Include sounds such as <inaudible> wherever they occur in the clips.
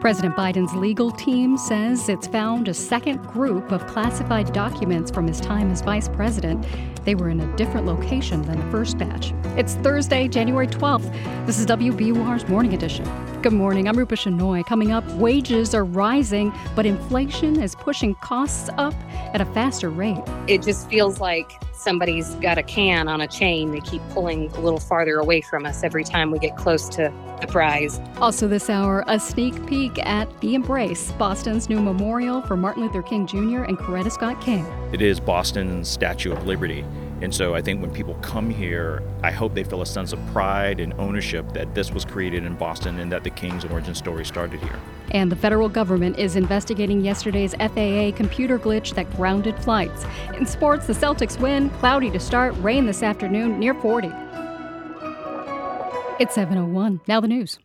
President Biden's legal team says it's found a second group of classified documents from his time as vice president. They were in a different location than the first batch. It's Thursday, January 12th. This is WBUR's Morning Edition. Good morning. I'm Rupa Shenoy. Coming up, wages are rising, but inflation is pushing costs up at a faster rate. It just feels like somebody's got a can on a chain. They keep pulling a little farther away from us every time we get close to the prize. Also, this hour, a sneak peek at The Embrace, Boston's new memorial for Martin Luther King Jr. and Coretta Scott King. It is Boston's Statue of Liberty. And so I think when people come here, I hope they feel a sense of pride and ownership that this was created in Boston and that the King's origin story started here. And the federal government is investigating yesterday's FAA computer glitch that grounded flights. In sports, the Celtics win, cloudy to start, rain this afternoon, near 40. It's 701. Now the news.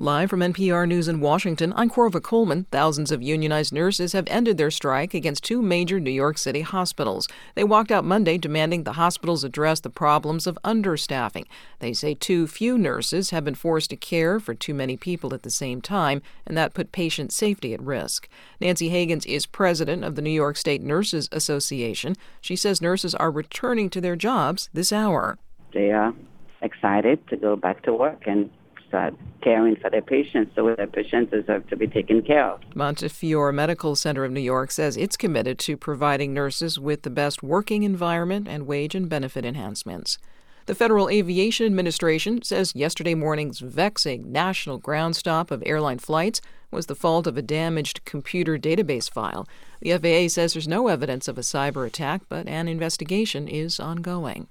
Live from NPR News in Washington, I'm Korva Coleman. Thousands of unionized nurses have ended their strike against two major New York City hospitals. They walked out Monday demanding the hospitals address the problems of understaffing. They say too few nurses have been forced to care for too many people at the same time, and that put patient safety at risk. Nancy Hagans is president of the New York State Nurses Association. She says nurses are returning to their jobs this hour. They are excited to go back to work and start caring for their patients so their patients deserve to be taken care of. Montefiore Medical Center of New York says it's committed to providing nurses with the best working environment and wage and benefit enhancements. The Federal Aviation Administration says yesterday morning's vexing national ground stop of airline flights was the fault of a damaged computer database file. The FAA says there's no evidence of a cyber attack, but an investigation is ongoing.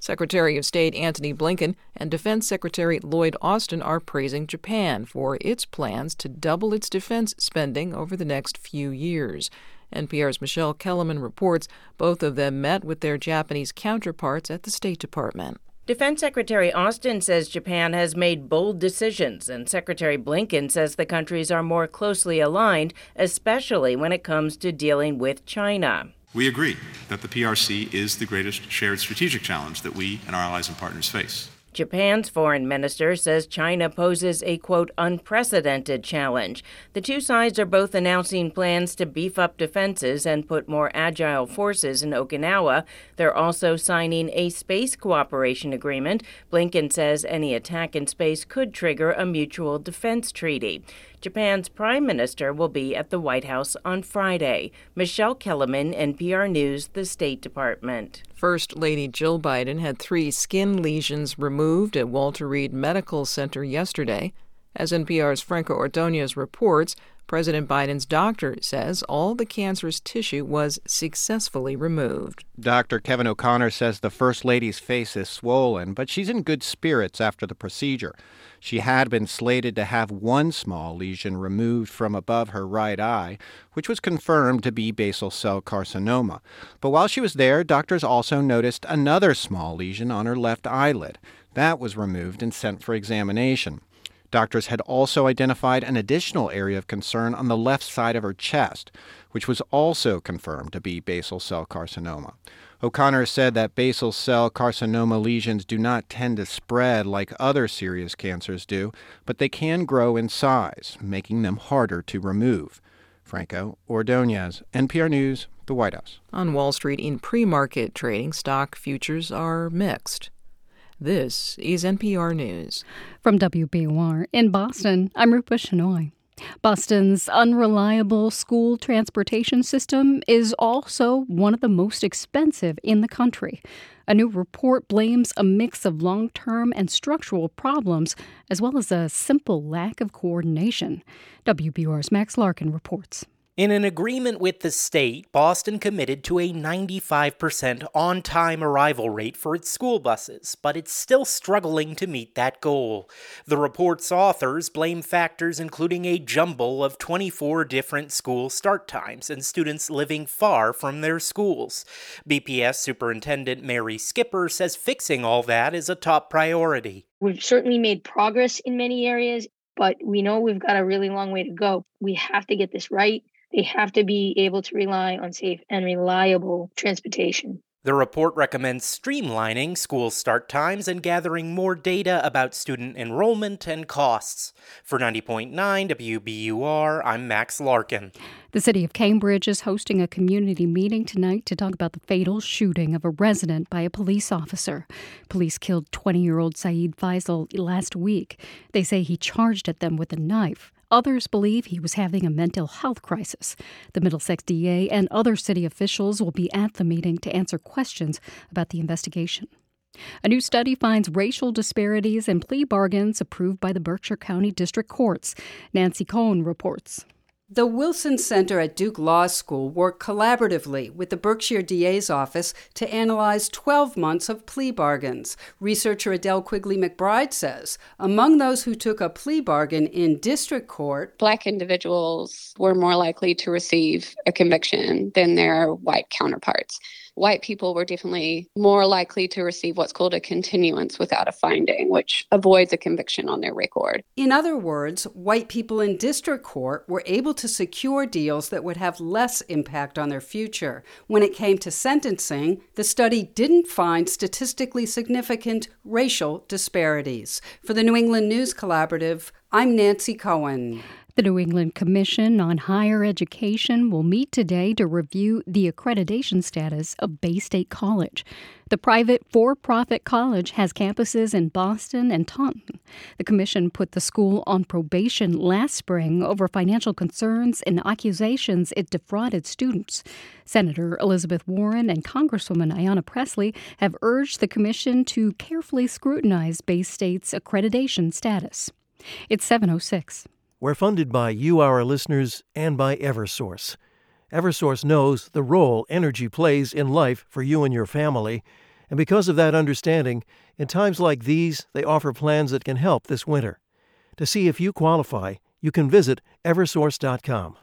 Secretary of State Antony Blinken and Defense Secretary Lloyd Austin are praising Japan for its plans to double its defense spending over the next few years. NPR's Michelle Kelemen reports both of them met with their Japanese counterparts at the State Department. Defense Secretary Austin says Japan has made bold decisions, and Secretary Blinken says the countries are more closely aligned, especially when it comes to dealing with China. We agree that the PRC is the greatest shared strategic challenge that we and our allies and partners face. Japan's foreign minister says China poses a quote unprecedented challenge. The two sides are both announcing plans to beef up defenses and put more agile forces in Okinawa. They're also signing a space cooperation agreement. Blinken says any attack in space could trigger a mutual defense treaty. Japan's prime minister will be at the White House on Friday. Michelle Kelemen, NPR News, the State Department. First Lady Jill Biden had three skin lesions removed at Walter Reed Medical Center yesterday. As NPR's Franco Ordonez reports, President Biden's doctor says all the cancerous tissue was successfully removed. Dr. Kevin O'Connor says the First Lady's face is swollen, but she's in good spirits after the procedure. She had been slated to have one small lesion removed from above her right eye, which was confirmed to be basal cell carcinoma. But while she was there, doctors also noticed another small lesion on her left eyelid. That was removed and sent for examination. Doctors had also identified an additional area of concern on the left side of her chest, which was also confirmed to be basal cell carcinoma. O'Connor said that basal cell carcinoma lesions do not tend to spread like other serious cancers do, but they can grow in size, making them harder to remove. Franco Ordonez, NPR News, the White House. On Wall Street, in pre market trading, stock futures are mixed. This is NPR News. From WBUR in Boston, I'm Rupa Shenoy. Boston's unreliable school transportation system is also one of the most expensive in the country. A new report blames a mix of long term and structural problems, as well as a simple lack of coordination. WBUR's Max Larkin reports. In an agreement with the state, Boston committed to a 95% on time arrival rate for its school buses, but it's still struggling to meet that goal. The report's authors blame factors including a jumble of 24 different school start times and students living far from their schools. BPS Superintendent Mary Skipper says fixing all that is a top priority. We've certainly made progress in many areas, but we know we've got a really long way to go. We have to get this right. They have to be able to rely on safe and reliable transportation. The report recommends streamlining school start times and gathering more data about student enrollment and costs. For 90.9 WBUR, I'm Max Larkin. The city of Cambridge is hosting a community meeting tonight to talk about the fatal shooting of a resident by a police officer. Police killed 20 year old Sayed Faisal last week. They say he charged at them with a knife. Others believe he was having a mental health crisis. The Middlesex DA and other city officials will be at the meeting to answer questions about the investigation. A new study finds racial disparities in plea bargains approved by the Berkshire County District Courts. Nancy Cohen reports. The Wilson Center at Duke Law School worked collaboratively with the Berkshire DA's office to analyze 12 months of plea bargains. Researcher Adele Quigley McBride says among those who took a plea bargain in district court, black individuals were more likely to receive a conviction than their white counterparts white people were definitely more likely to receive what's called a continuance without a finding, which avoids a conviction on their record. In other words, white people in district court were able to secure deals that would have less impact on their future. When it came to sentencing, the study didn't find statistically significant racial disparities. For the New England News Collaborative, I'm Nancy Cohen. The New England Commission on Higher Education will meet today to review the accreditation status of Bay State College. The private for profit college has campuses in Boston and Taunton. The commission put the school on probation last spring over financial concerns and accusations it defrauded students. Senator Elizabeth Warren and Congresswoman Ayanna Pressley have urged the commission to carefully scrutinize Bay State's accreditation status. It's 706. We're funded by you, our listeners, and by Eversource. Eversource knows the role energy plays in life for you and your family, and because of that understanding, in times like these, they offer plans that can help this winter. To see if you qualify, you can visit eversource.com.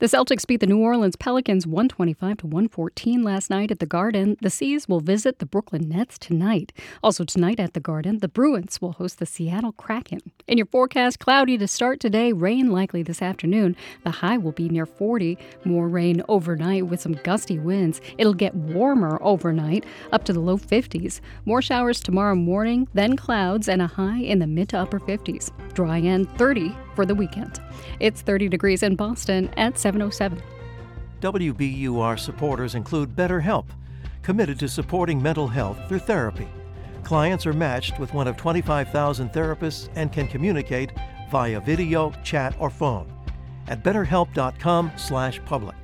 The Celtics beat the New Orleans Pelicans 125 to 114 last night at the Garden. The C's will visit the Brooklyn Nets tonight. Also tonight at the Garden, the Bruins will host the Seattle Kraken. In your forecast, cloudy to start today, rain likely this afternoon. The high will be near 40. More rain overnight with some gusty winds. It'll get warmer overnight, up to the low 50s. More showers tomorrow morning, then clouds and a high in the mid to upper 50s. Dry and 30 for the weekend. It's 30 degrees in Boston at 707. WBUR supporters include BetterHelp, committed to supporting mental health through therapy. Clients are matched with one of 25,000 therapists and can communicate via video, chat, or phone at betterhelp.com/public.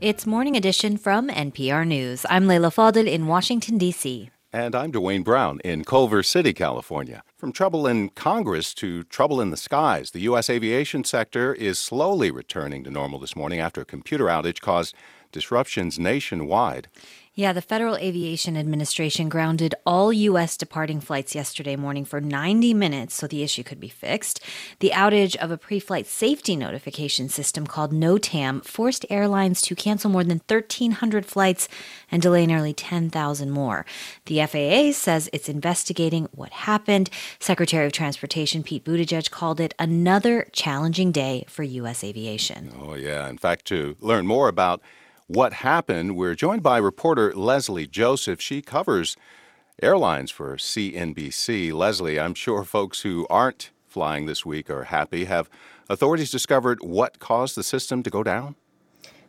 It's Morning Edition from NPR News. I'm Leila Fadel in Washington D.C. And I'm Dwane Brown in Culver City, California. From trouble in Congress to trouble in the skies, the U.S. aviation sector is slowly returning to normal this morning after a computer outage caused disruptions nationwide. Yeah, the Federal Aviation Administration grounded all U.S. departing flights yesterday morning for 90 minutes so the issue could be fixed. The outage of a pre flight safety notification system called NOTAM forced airlines to cancel more than 1,300 flights and delay nearly 10,000 more. The FAA says it's investigating what happened. Secretary of Transportation Pete Buttigieg called it another challenging day for U.S. aviation. Oh, yeah. In fact, to learn more about what happened, we're joined by reporter Leslie Josephs. She covers airlines for CNBC. Leslie, I'm sure folks who aren't flying this week are happy. Have authorities discovered what caused the system to go down?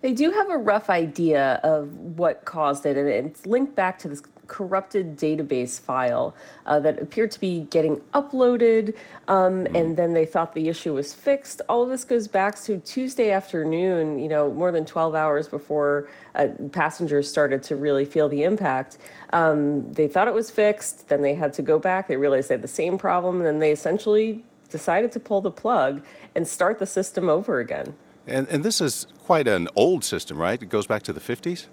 They do have a rough idea of what caused it, and it's linked back to this corrupted database file uh, that appeared to be getting uploaded, um, and then they thought the issue was fixed. All of this goes back to Tuesday afternoon, you know, more than 12 hours before uh, passengers started to really feel the impact. Um, they thought it was fixed, then they had to go back. They realized they had the same problem, and then they essentially decided to pull the plug and start the system over again. And, and this is quite an old system, right? It goes back to the 50s?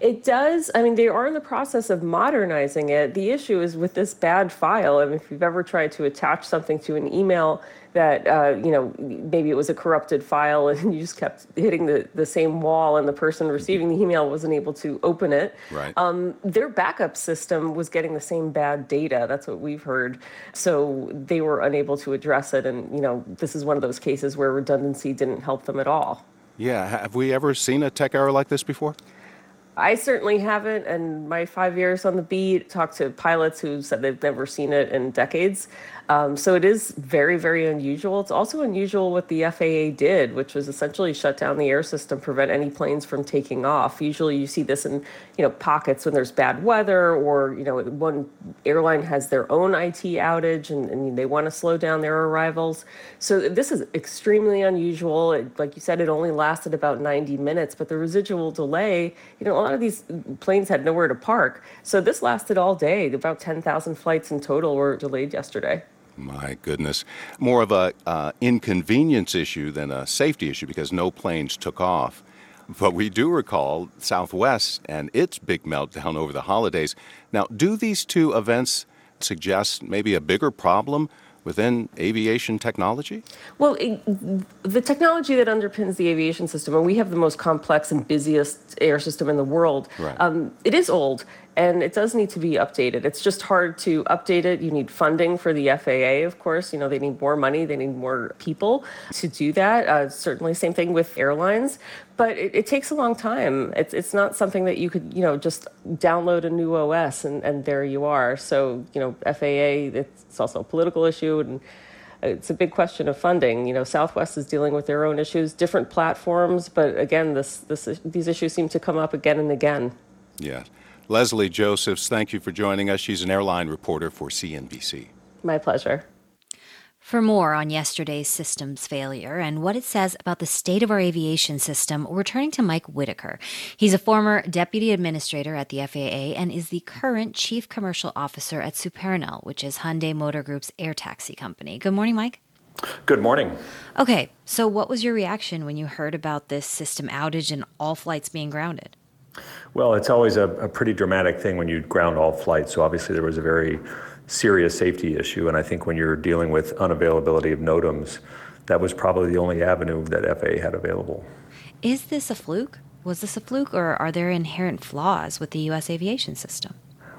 It does. I mean, they are in the process of modernizing it. The issue is with this bad file. I mean, if you've ever tried to attach something to an email that, uh, you know, maybe it was a corrupted file <laughs> and you just kept hitting the, the same wall and the person receiving the email wasn't able to open it. Right. Um, their backup system was getting the same bad data. That's what we've heard. So they were unable to address it. And, you know, this is one of those cases where redundancy didn't help them at all. Yeah. Have we ever seen a tech error like this before? I certainly haven't, and my five years on the beat, talked to pilots who said they've never seen it in decades. Um, so it is very, very unusual. It's also unusual what the FAA did, which was essentially shut down the air system, prevent any planes from taking off. Usually, you see this in you know pockets when there's bad weather, or you know one airline has their own IT outage and, and they want to slow down their arrivals. So this is extremely unusual. It, like you said, it only lasted about 90 minutes, but the residual delay, you know, a lot of these planes had nowhere to park. So this lasted all day. About 10,000 flights in total were delayed yesterday. My goodness. More of a uh, inconvenience issue than a safety issue because no planes took off. But we do recall Southwest and its big meltdown over the holidays. Now, do these two events suggest maybe a bigger problem within aviation technology? Well, it, the technology that underpins the aviation system, and we have the most complex and busiest air system in the world, right. um, it is old and it does need to be updated. It's just hard to update it. You need funding for the FAA, of course. You know, they need more money, they need more people to do that. Uh, certainly, same thing with airlines, but it, it, takes a long time. It's, it's not something that you could, you know, just download a new OS and, and there you are. So, you know, FAA, it's also a political issue and it's a big question of funding. You know, Southwest is dealing with their own issues, different platforms, but again, this, this, these issues seem to come up again and again. Yeah. Leslie Josephs, thank you for joining us. She's an airline reporter for CNBC. My pleasure. For more on yesterday's systems failure and what it says about the state of our aviation system, we're turning to Mike Whitaker. He's a former deputy administrator at the FAA and is the current chief commercial officer at Supernal, which is Hyundai Motor Group's air taxi company. Good morning, Mike. Good morning. Okay, so what was your reaction when you heard about this system outage and all flights being grounded? Well, it's always a, a, pretty dramatic thing when you ground all flights. So obviously there was a very serious safety issue, and I think when you're dealing with unavailability of NOTAMs, that was probably the only avenue that FAA had available. Is this a fluke? Was this a fluke, or are there inherent flaws with the U.S. aviation system?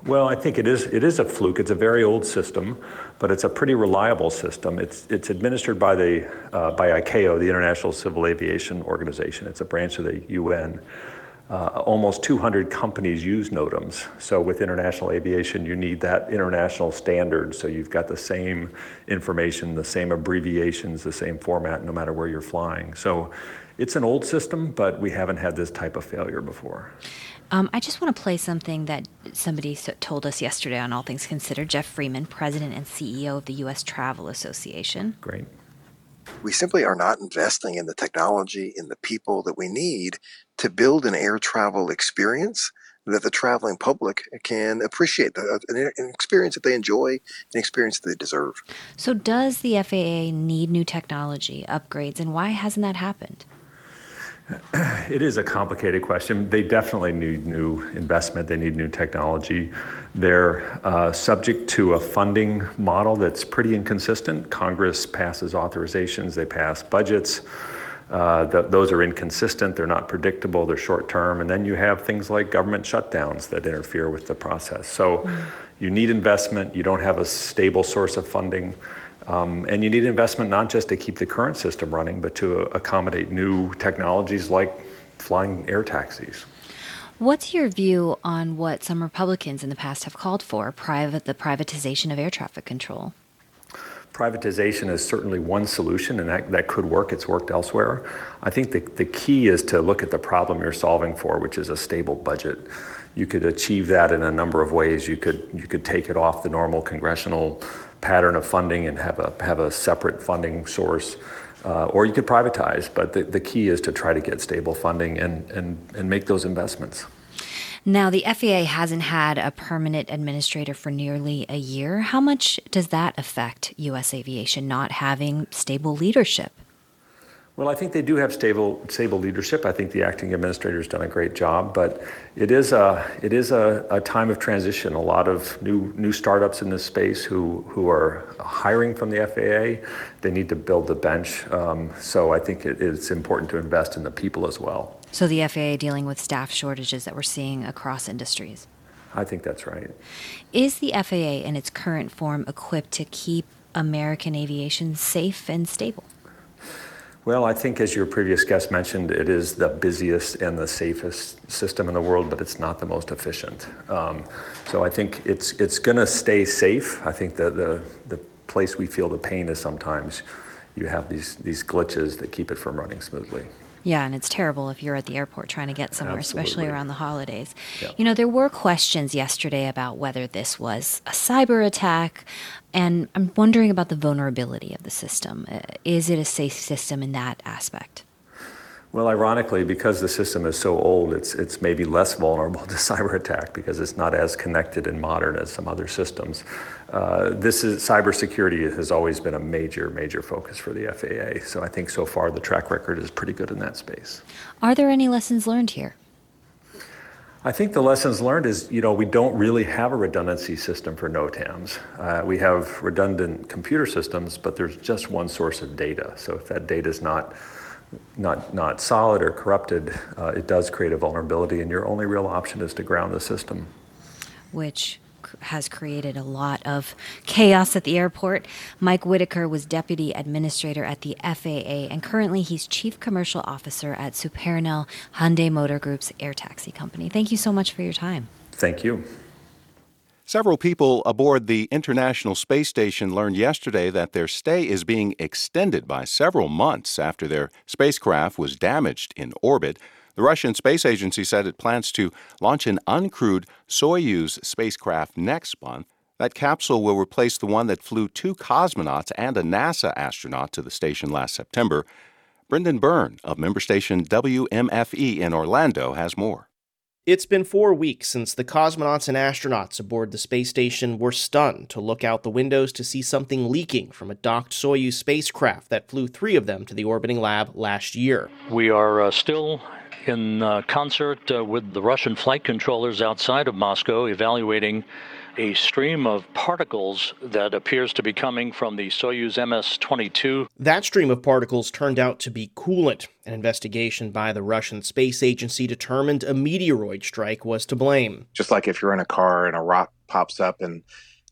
Well, I think it is. It is a fluke. It's a very old system, but it's a pretty reliable system. It's it's administered by the uh, by ICAO, the International Civil Aviation Organization. It's a branch of the UN. Uh, almost 200 companies use NOTAMs. So with international aviation, you need that international standard. So you've got the same information, the same abbreviations, the same format, no matter where you're flying. So it's an old system, but we haven't had this type of failure before. Um, I just want to play something that somebody told us yesterday on All Things Considered. Geoff Freeman, President and CEO of the U.S. Travel Association. Great. We simply are not investing in the technology, in the people that we need to build an air travel experience that the traveling public can appreciate, an experience that they enjoy, an experience that they deserve. So, does the FAA need new technology upgrades, and why hasn't that happened? <clears throat> It is a complicated question. They definitely need new investment. They need new technology. They're uh, subject to a funding model that's pretty inconsistent. Congress passes authorizations, they pass budgets. Uh, th- those are inconsistent, they're not predictable, they're short term. And then you have things like government shutdowns that interfere with the process. So mm. you need investment, you don't have a stable source of funding. Um, and you need investment not just to keep the current system running, but to accommodate new technologies like flying air taxis. What's your view on what some Republicans in the past have called for, private the privatization of air traffic control? Privatization is certainly one solution, and that, that could work. It's worked elsewhere. I think the, the key is to look at the problem you're solving for, which is a stable budget. You could achieve that in a number of ways. You could you could take it off the normal congressional pattern of funding and have a have a separate funding source. Uh, or you could privatize, but the, the key is to try to get stable funding and, and, and make those investments. Now, the FAA hasn't had a permanent administrator for nearly a year. How much does that affect U.S. aviation not having stable leadership? Well, I think they do have stable, stable leadership. I think the acting administrator has done a great job, but it is a, it is a, a time of transition. A lot of new, new startups in this space who, who are hiring from the FAA, they need to build the bench. Um, so I think it, it's important to invest in the people as well. So the FAA dealing with staff shortages that we're seeing across industries? I think that's right. Is the FAA in its current form equipped to keep American aviation safe and stable? Well, I think as your previous guest mentioned, it is the busiest and the safest system in the world, but it's not the most efficient. Um, so I think it's it's going to stay safe. I think that the the place we feel the pain is sometimes you have these these glitches that keep it from running smoothly. Yeah, and it's terrible if you're at the airport trying to get somewhere, Absolutely. especially around the holidays. Yeah. You know, there were questions yesterday about whether this was a cyber attack, and I'm wondering about the vulnerability of the system. Uh, Is it a safe system in that aspect? Well, ironically, because the system is so old, it's it's maybe less vulnerable <laughs> to cyber attack because it's not as connected and modern as some other systems. Uh, this is cybersecurity has always been a major, major focus for the FAA. So I think so far the track record is pretty good in that space. Are there any lessons learned here? I think the lessons learned is, you know, we don't really have a redundancy system for NOTAMs. Uh, we have redundant computer systems, but there's just one source of data. So if that data is not not not solid or corrupted, uh, it does create a vulnerability, and your only real option is to ground the system. which has created a lot of chaos at the airport. Mike Whitaker was deputy administrator at the FAA, and currently he's chief commercial officer at Supernal Hyundai Motor Group's air taxi company. Thank you so much for your time. Thank you. Several people aboard the International Space Station learned yesterday that their stay is being extended by several months after their spacecraft was damaged in orbit. The Russian Space Agency said it plans to launch an uncrewed Soyuz spacecraft next month. That capsule will replace the one that flew two cosmonauts and a NASA astronaut to the station last September. Brendan Byrne of member station WMFE in Orlando has more. It's been four weeks since the cosmonauts and astronauts aboard the space station were stunned to look out the windows to see something leaking from a docked Soyuz spacecraft that flew three of them to the orbiting lab last year. We are uh, still in uh, concert uh, with the Russian flight controllers outside of Moscow evaluating a stream of particles that appears to be coming from the Soyuz MS 22. That stream of particles turned out to be coolant. An investigation by the Russian Space Agency determined a meteoroid strike was to blame. just like if you're in a car and a rock pops up and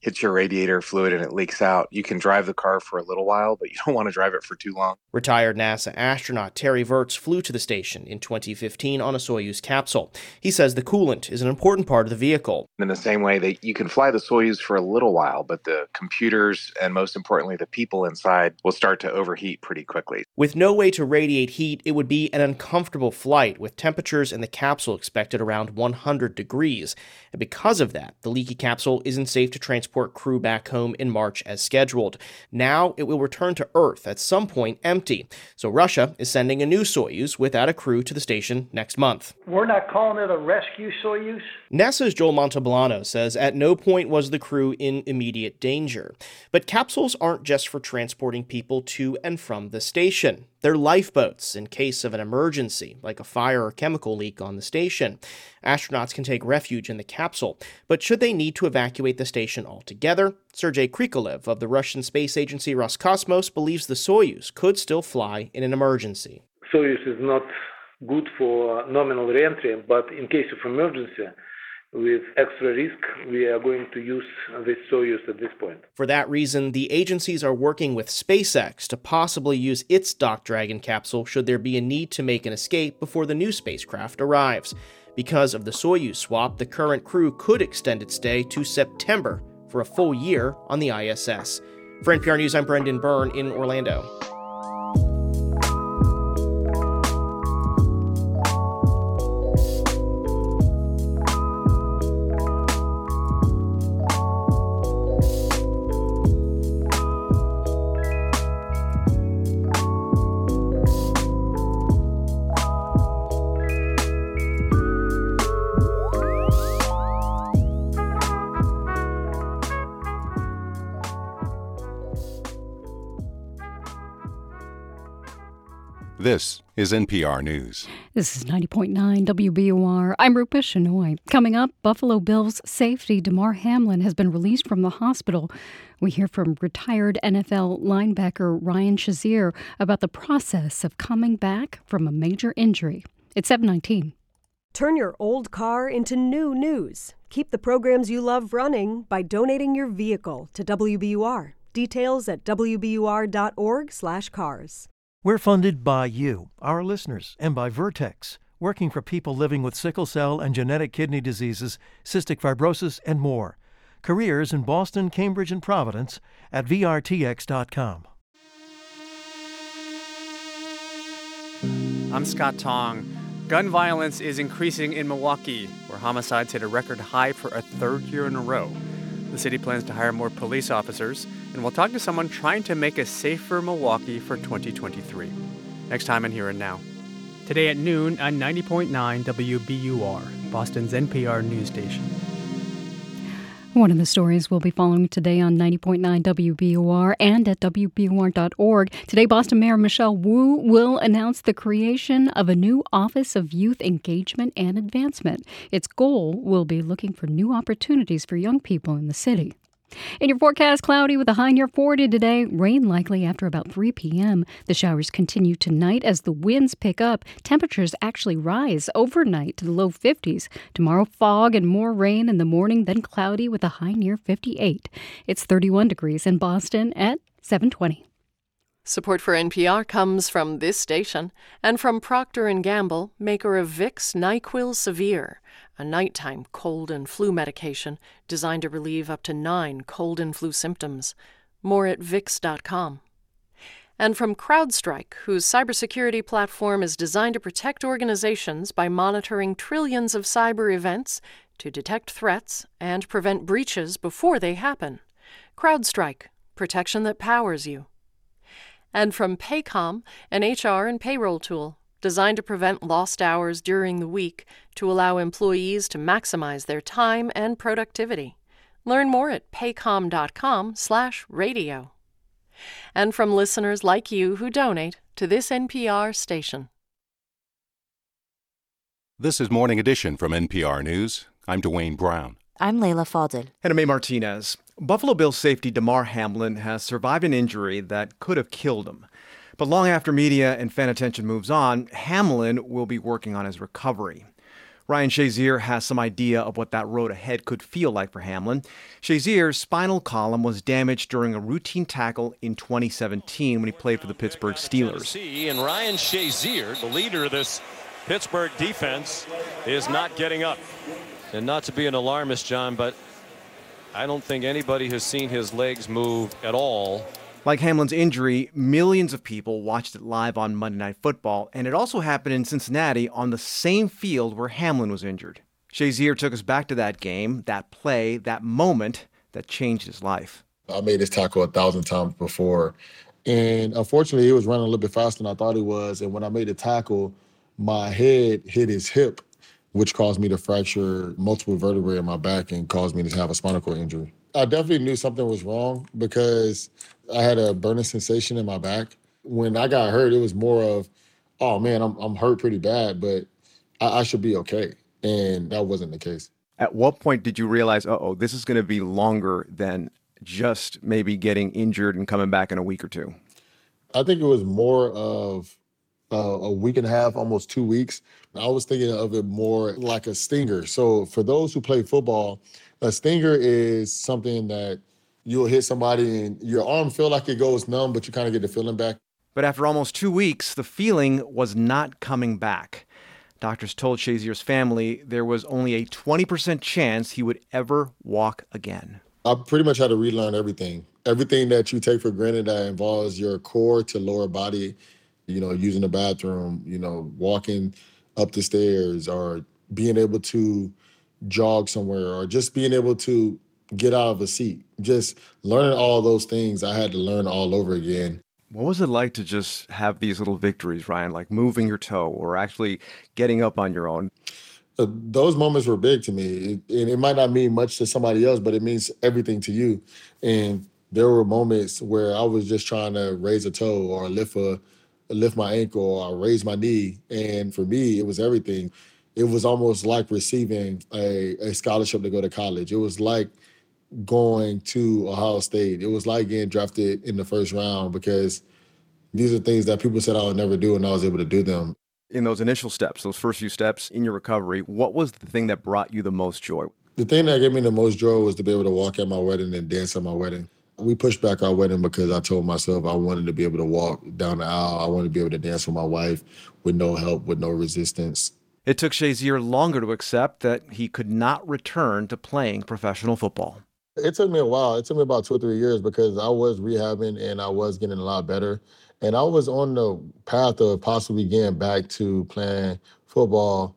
hits your radiator fluid and it leaks out, you can drive the car for a little while, but you don't want to drive it for too long. Retired NASA astronaut Terry Virts flew to the station in 2015 on a Soyuz capsule. He says the coolant is an important part of the vehicle. In the same way that you can fly the Soyuz for a little while, but the computers and most importantly the people inside will start to overheat pretty quickly. With no way to radiate heat, it would be an uncomfortable flight with temperatures in the capsule expected around 100 degrees. And because of that, the leaky capsule isn't safe to transport crew back home in March as scheduled. Now it will return to Earth at some point empty. So Russia is sending a new Soyuz without a crew to the station next month. We're not calling it a rescue Soyuz. NASA's Joel Montalbano says at no point was the crew in immediate danger. But capsules aren't just for transporting people to and from the station. They're lifeboats in case of an emergency, like a fire or chemical leak on the station. Astronauts can take refuge in the capsule, but should they need to evacuate the station altogether, Sergei Krikalev of the Russian space agency Roscosmos believes the Soyuz could still fly in an emergency. Soyuz is not good for nominal reentry, but in case of emergency, with extra risk, we are going to use this Soyuz at this point. For that reason, the agencies are working with SpaceX to possibly use its Dock Dragon capsule should there be a need to make an escape before the new spacecraft arrives. Because of the Soyuz swap, the current crew could extend its stay to September for a full year on the ISS. For NPR News, I'm Brendan Byrne in Orlando. This is NPR News. This is 90.9 WBUR. I'm Rupa Shenoy. Coming up, Buffalo Bills safety Damar Hamlin has been released from the hospital. We hear from retired NFL linebacker Ryan Shazier about the process of coming back from a major injury. It's 719. Turn your old car into new news. Keep the programs you love running by donating your vehicle to WBUR. Details at wbur.org/cars. We're funded by you, our listeners, and by Vertex, working for people living with sickle cell and genetic kidney diseases, cystic fibrosis, and more. Careers in Boston, Cambridge, and Providence at VRTX.com. I'm Scott Tong. Gun violence is increasing in Milwaukee, where homicides hit a record high for a third year in a row. The city plans to hire more police officers, and we'll talk to someone trying to make a safer Milwaukee for 2023. Next time on Here and Now. Today at noon on 90.9 WBUR, Boston's NPR news station. One of the stories we'll be following today on 90.9 WBUR and at WBUR.org. Today, Boston Mayor Michelle Wu will announce the creation of a new Office of Youth Engagement and Advancement. Its goal will be looking for new opportunities for young people in the city. In your forecast, cloudy with a high near 40 today. Rain likely after about 3 p.m. The showers continue tonight as the winds pick up. Temperatures actually rise overnight to the low 50s. Tomorrow, fog and more rain in the morning, then cloudy with a high near 58. It's 31 degrees in Boston at 720. Support for NPR comes from this station and from Procter & Gamble, maker of Vicks NyQuil Severe a nighttime cold and flu medication designed to relieve up to nine cold and flu symptoms. More at Vicks.com. And from CrowdStrike, whose cybersecurity platform is designed to protect organizations by monitoring trillions of cyber events to detect threats and prevent breaches before they happen. CrowdStrike, protection that powers you. And from Paycom, an HR and payroll tool designed to prevent lost hours during the week to allow employees to maximize their time and productivity. Learn more at paycom.com/radio. And from listeners like you who donate to this NPR station. This is Morning Edition from NPR News. I'm Dwane Brown. I'm Leila Fadel. And May Martinez. Buffalo Bills safety Damar Hamlin has survived an injury that could have killed him. But long after media and fan attention moves on, Hamlin will be working on his recovery. Ryan Shazier has some idea of what that road ahead could feel like for Hamlin. Shazier's spinal column was damaged during a routine tackle in 2017 when he played for the Pittsburgh Steelers. And Ryan Shazier, the leader of this Pittsburgh defense, is not getting up. And not to be an alarmist, John, but I don't think anybody has seen his legs move at all like Hamlin's injury, millions of people watched it live on Monday Night Football, and it also happened in Cincinnati on the same field where Hamlin was injured. Shazier took us back to that game, that play, that moment that changed his life. I made this tackle a thousand times before, and unfortunately, he was running a little bit faster than I thought he was. And when I made the tackle, my head hit his hip, which caused me to fracture multiple vertebrae in my back and caused me to have a spinal cord injury. I definitely knew something was wrong because I had a burning sensation in my back. When I got hurt, it was more of, oh man, I'm I'm hurt pretty bad, but I, I should be okay. And that wasn't the case. At what point did you realize, oh, this is going to be longer than just maybe getting injured and coming back in a week or two? I think it was more of uh, a week and a half, almost two weeks. I was thinking of it more like a stinger. So for those who play football, a stinger is something that you'll hit somebody and your arm feel like it goes numb, but you kind of get the feeling back. But after almost two weeks, the feeling was not coming back. Doctors told Shazier's family there was only a 20% chance he would ever walk again. I pretty much had to relearn everything. Everything that you take for granted that involves your core to lower body, you know, using the bathroom, you know, walking up the stairs or being able to jog somewhere or just being able to get out of a seat. Just learning all those things, I had to learn all over again. What was it like to just have these little victories, Ryan, like moving your toe or actually getting up on your own? Uh, those moments were big to me. It, and it might not mean much to somebody else, but it means everything to you. And there were moments where I was just trying to raise a toe or lift a lift my ankle or raise my knee. And for me, it was everything it was almost like receiving a, a scholarship to go to college. It was like going to Ohio State. It was like getting drafted in the first round because these are things that people said I would never do, and I was able to do them. In those initial steps, those first few steps in your recovery, what was the thing that brought you the most joy? The thing that gave me the most joy was to be able to walk at my wedding and dance at my wedding. We pushed back our wedding because I told myself I wanted to be able to walk down the aisle. I wanted to be able to dance with my wife with no help, with no resistance. It took Shazier longer to accept that he could not return to playing professional football. It took me a while. It took me about two or three years because I was rehabbing and I was getting a lot better. And I was on the path of possibly getting back to playing football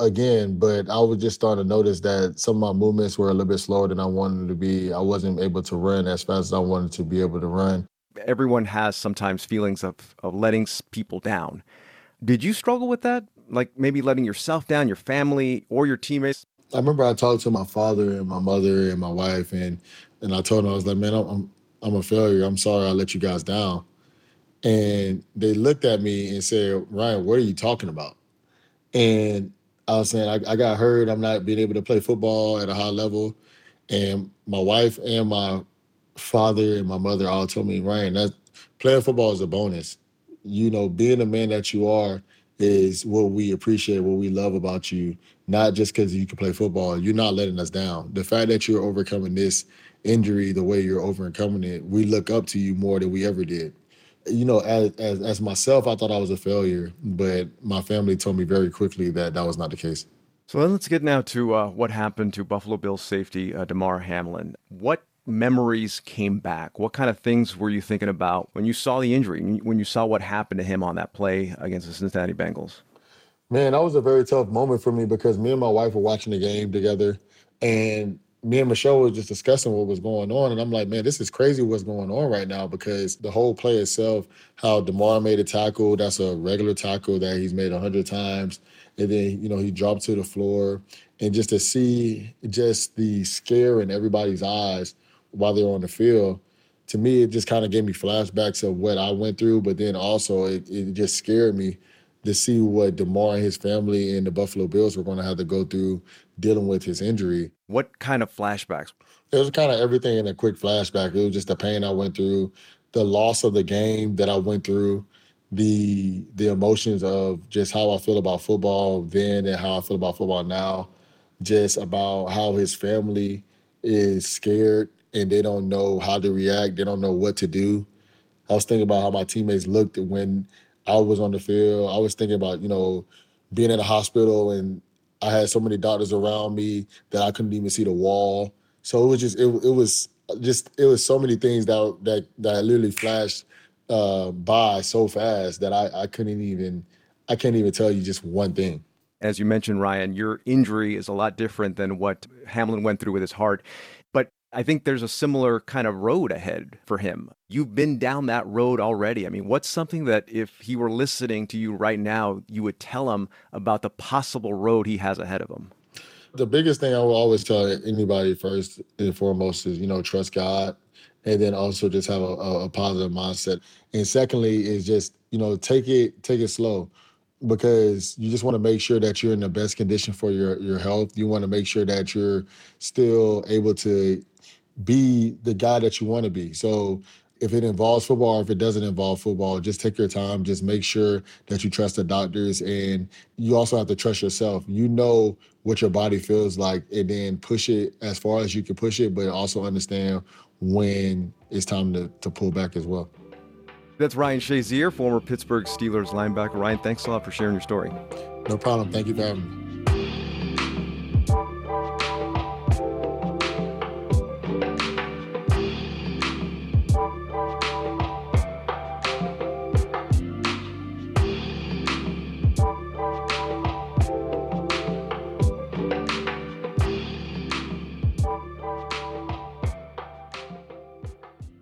again, but I was just starting to notice that some of my movements were a little bit slower than I wanted to be. I wasn't able to run as fast as I wanted to be able to run. Everyone has sometimes feelings of, of letting people down. Did you struggle with that? Like maybe letting yourself down, your family, or your teammates? I remember I talked to my father and my mother and my wife, and and I told them I was like, man, I'm I'm a failure. I'm sorry I let you guys down. And they looked at me and said, Ryan, what are you talking about? And I was saying I, I got hurt. I'm not being able to play football at a high level. And my wife and my father and my mother all told me, Ryan, that playing football is a bonus. You know, being the man that you are is what we appreciate, what we love about you, not just because you can play football. You're not letting us down. The fact that you're overcoming this injury the way you're overcoming it, we look up to you more than we ever did. You know, as, as, as myself, I thought I was a failure, but my family told me very quickly that that was not the case. So let's get now to uh, what happened to Buffalo Bills safety uh, Damar Hamlin. What memories came back? What kind of things were you thinking about when you saw the injury, when you saw what happened to him on that play against the Cincinnati Bengals? Man, that was a very tough moment for me because me and my wife were watching the game together, and me and Michelle were just discussing what was going on. And I'm like, man, this is crazy what's going on right now because the whole play itself, how Damar made a tackle, that's a regular tackle that he's made a hundred times. And then, you know, he dropped to the floor. And just to see just the scare in everybody's eyes while they're on the field, to me, it just kind of gave me flashbacks of what I went through. But then also, it, it just scared me to see what Damar and his family and the Buffalo Bills were going to have to go through dealing with his injury. What kind of flashbacks? It was kind of everything in a quick flashback. It was just the pain I went through, the loss of the game that I went through, the the emotions of just how I feel about football then and how I feel about football now, just about how his family is scared and they don't know how to react. They don't know what to do. I was thinking about how my teammates looked when I was on the field. I was thinking about, you know, being in a hospital and I had so many doctors around me that I couldn't even see the wall. So it was just it, it was just it was so many things that that that literally flashed uh, by so fast that I I couldn't even I can't even tell you just one thing. As you mentioned, Ryan, your injury is a lot different than what Hamlin went through with his heart. I think there's a similar kind of road ahead for him. You've been down that road already. I mean, what's something that if he were listening to you right now, you would tell him about the possible road he has ahead of him? The biggest thing I will always tell anybody first and foremost is, you know, trust God and then also just have a, a, positive mindset. And secondly is just, you know, take it take it slow because you just want to make sure that you're in the best condition for your your health. You want to make sure that you're still able to be the guy that you want to be. So if it involves football or if it doesn't involve football, just take your time. Just make sure that you trust the doctors and you also have to trust yourself. You know what your body feels like and then push it as far as you can push it, but also understand when it's time to, to pull back as well. That's Ryan Shazier, former Pittsburgh Steelers linebacker. Ryan, thanks a lot for sharing your story. No problem. Thank you for having me.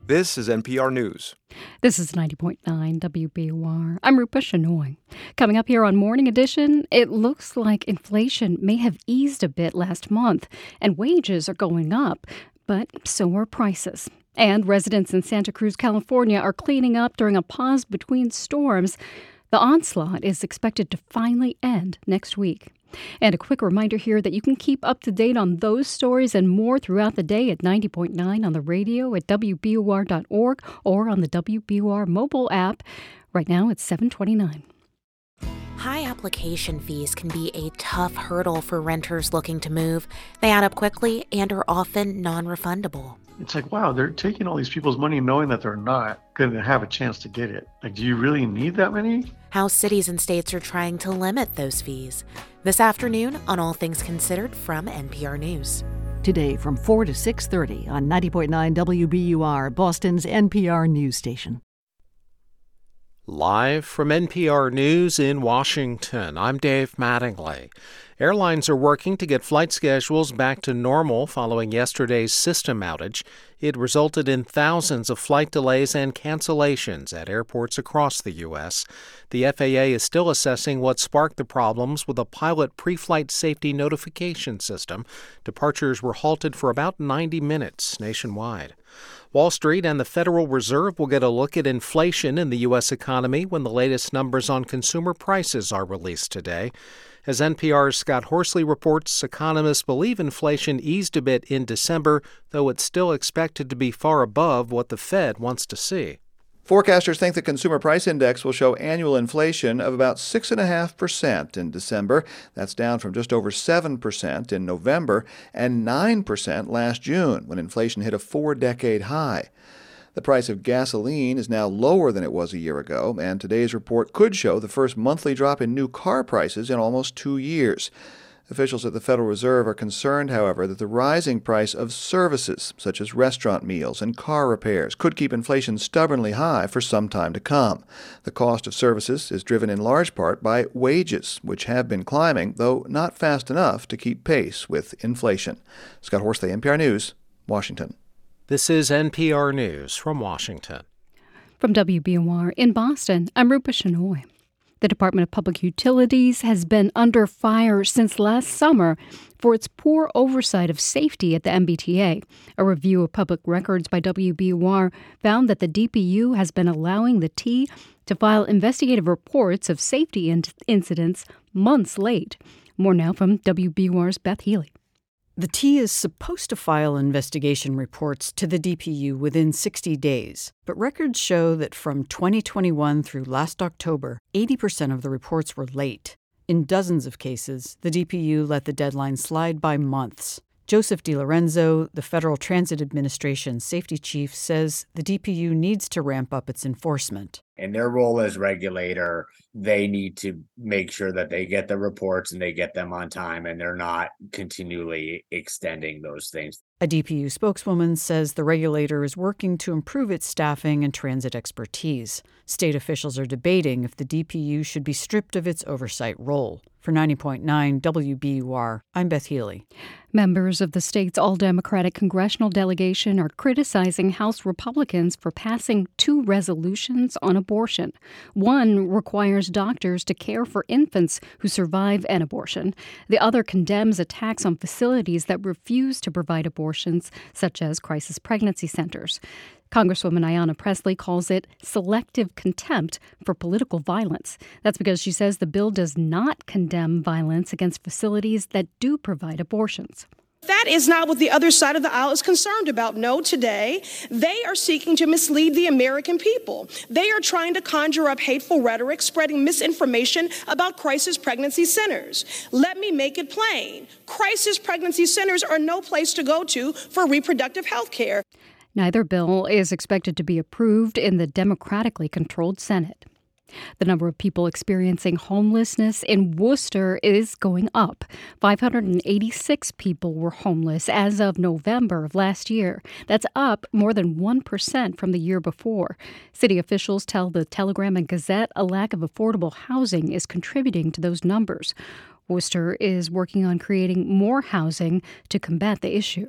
This is NPR News. This is 90.9 WBUR. I'm Rupa Shenoy. Coming up here on Morning Edition, it looks like inflation may have eased a bit last month, and wages are going up, but so are prices. And residents in Santa Cruz, California are cleaning up during a pause between storms. The onslaught is expected to finally end next week. And a quick reminder here that you can keep up to date on those stories and more throughout the day at 90.9 on the radio at WBUR.org or on the WBUR mobile app. Right now it's 729. High application fees can be a tough hurdle for renters looking to move. They add up quickly and are often non refundable. It's like, wow, they're taking all these people's money knowing that they're not going to have a chance to get it. Like, do you really need that many? How cities and states are trying to limit those fees. This afternoon on All Things Considered from NPR News. Today from 4 to 6:30 on 90.9 WBUR, Boston's NPR news station. Live from NPR News in Washington, I'm Dave Mattingly. Airlines are working to get flight schedules back to normal following yesterday's system outage. It resulted in thousands of flight delays and cancellations at airports across the U.S. The FAA is still assessing what sparked the problems with a pilot pre flight safety notification system. Departures were halted for about 90 minutes nationwide. Wall Street and the Federal Reserve will get a look at inflation in the U.S. economy when the latest numbers on consumer prices are released today. As NPR's Scott Horsley reports, economists believe inflation eased a bit in December, though it's still expected to be far above what the Fed wants to see. Forecasters think the consumer price index will show annual inflation of about 6.5% in December. That's down from just over 7% in November and 9% last June, when inflation hit a four decade high. The price of gasoline is now lower than it was a year ago, and today's report could show the first monthly drop in new car prices in almost two years. Officials at the Federal Reserve are concerned, however, that the rising price of services, such as restaurant meals and car repairs, could keep inflation stubbornly high for some time to come. The cost of services is driven in large part by wages, which have been climbing, though not fast enough to keep pace with inflation. Scott Horsley, NPR News, Washington. This is NPR News from Washington. From WBUR in Boston, I'm Rupa Shenoy. The Department of Public Utilities has been under fire since last summer for its poor oversight of safety at the MBTA. A review of public records by WBUR found that the DPU has been allowing the T to file investigative reports of safety in- incidents months late. More now from WBUR's Beth Healy. The T is supposed to file investigation reports to the DPU within 60 days, but records show that from 2021 through last October, 80% of the reports were late. In dozens of cases, the DPU let the deadline slide by months. Joseph DeLorenzo, the Federal Transit Administration safety chief, says the DPU needs to ramp up its enforcement. In their role as regulator, they need to make sure that they get the reports and they get them on time and they're not continually extending those things. A DPU spokeswoman says the regulator is working to improve its staffing and transit expertise. State officials are debating if the DPU should be stripped of its oversight role. For 90.9 WBUR, I'm Beth Healy. Members of the state's all Democratic congressional delegation are criticizing House Republicans for passing two resolutions on abortion. One requires doctors to care for infants who survive an abortion, the other condemns attacks on facilities that refuse to provide abortions, such as crisis pregnancy centers. Congresswoman Ayanna Pressley calls it selective contempt for political violence. That's because she says the bill does not condemn violence against facilities that do provide abortions. That is not what the other side of the aisle is concerned about. No, today, they are seeking to mislead the American people. They are trying to conjure up hateful rhetoric, spreading misinformation about crisis pregnancy centers. Let me make it plain crisis pregnancy centers are no place to go to for reproductive health care. Neither bill is expected to be approved in the democratically controlled Senate. The number of people experiencing homelessness in Worcester is going up. 586 people were homeless as of November of last year. That's up more than 1% from the year before. City officials tell the Telegram and Gazette a lack of affordable housing is contributing to those numbers. Worcester is working on creating more housing to combat the issue.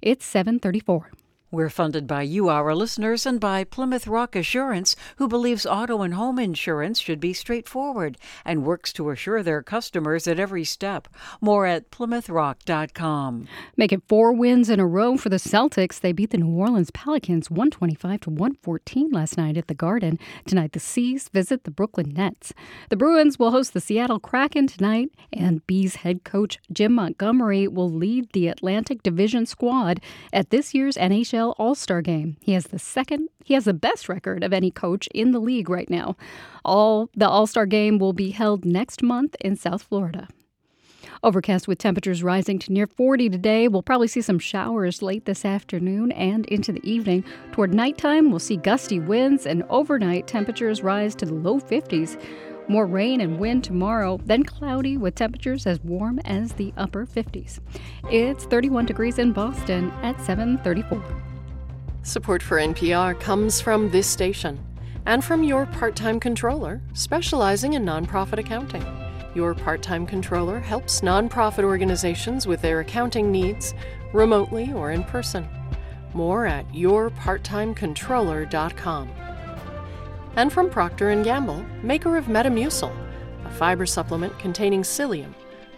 It's 734. We're funded by you, our listeners, and by Plymouth Rock Assurance, who believes auto and home insurance should be straightforward and works to assure their customers at every step. More at PlymouthRock.com. Make it four wins in a row for the Celtics. They beat the New Orleans Pelicans 125 to 114 last night at the Garden. Tonight, the C's visit the Brooklyn Nets. The Bruins will host the Seattle Kraken tonight, and B's head coach Jim Montgomery will lead the Atlantic Division squad at this year's NHL all-Star game. He has the second he has the best record of any coach in the league right now. All the All-Star game will be held next month in South Florida. Overcast with temperatures rising to near 40 today. We'll probably see some showers late this afternoon and into the evening. Toward nighttime, we'll see gusty winds, and overnight temperatures rise to the low 50s. More rain and wind tomorrow, then cloudy with temperatures as warm as the upper 50s. It's 31 degrees in Boston at 734. Support for NPR comes from this station and from your part time controller specializing in nonprofit accounting. Your part time controller helps nonprofit organizations with their accounting needs remotely or in person. More at yourparttimecontroller.com and from Procter & Gamble, maker of Metamucil, a fiber supplement containing psyllium,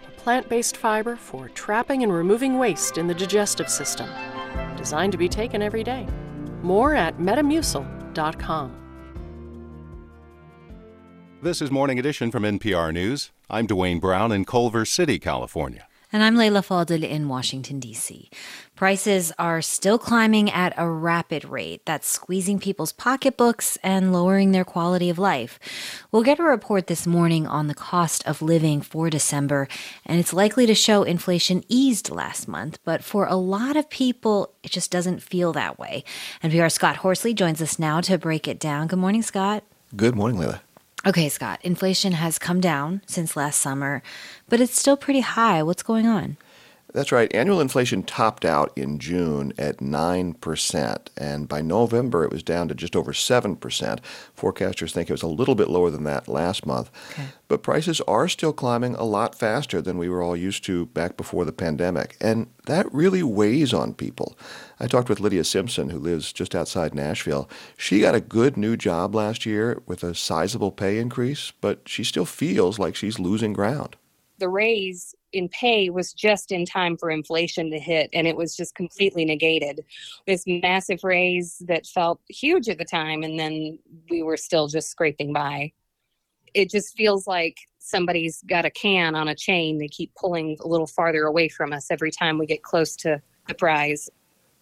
a plant-based fiber for trapping and removing waste in the digestive system, designed to be taken every day. More at metamucil.com. This is Morning Edition from NPR News. I'm Dwane Brown in Culver City, California. And I'm Leila Fadel in Washington, D.C. Prices are still climbing at a rapid rate that's squeezing people's pocketbooks and lowering their quality of life. We'll get a report this morning on the cost of living for December, and it's likely to show inflation eased last month, but for a lot of people, it just doesn't feel that way. NPR Scott Horsley joins us now to break it down. Good morning, Scott. Good morning, Leila. Okay, Scott, inflation has come down since last summer, but it's still pretty high. What's going on? That's right. Annual inflation topped out in June at 9%, and by November it was down to just over 7%. Forecasters think it was a little bit lower than that last month. Okay. But prices are still climbing a lot faster than we were all used to back before the pandemic, and that really weighs on people. I talked with Lydia Simpson, who lives just outside Nashville. She got a good new job last year with a sizable pay increase, but she still feels like she's losing ground. The raise in pay was just in time for inflation to hit and it was just completely negated this massive raise that felt huge at the time and then we were still just scraping by it just feels like somebody's got a can on a chain they keep pulling a little farther away from us every time we get close to the prize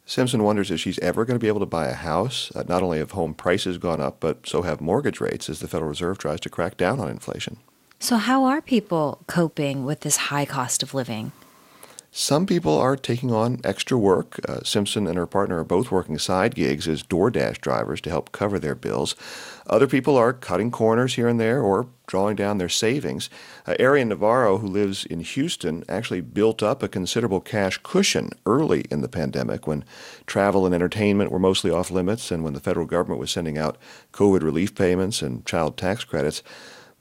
Simpson wonders if she's ever going to be able to buy a house. Uh, not only have home prices gone up, but so have mortgage rates as the Federal Reserve tries to crack down on inflation. So, how are people coping with this high cost of living? Some people are taking on extra work. Uh, Simpson and her partner are both working side gigs as DoorDash drivers to help cover their bills. Other people are cutting corners here and there or drawing down their savings. Uh, Arian Navarro, who lives in Houston, actually built up a considerable cash cushion early in the pandemic when travel and entertainment were mostly off limits and when the federal government was sending out COVID relief payments and child tax credits.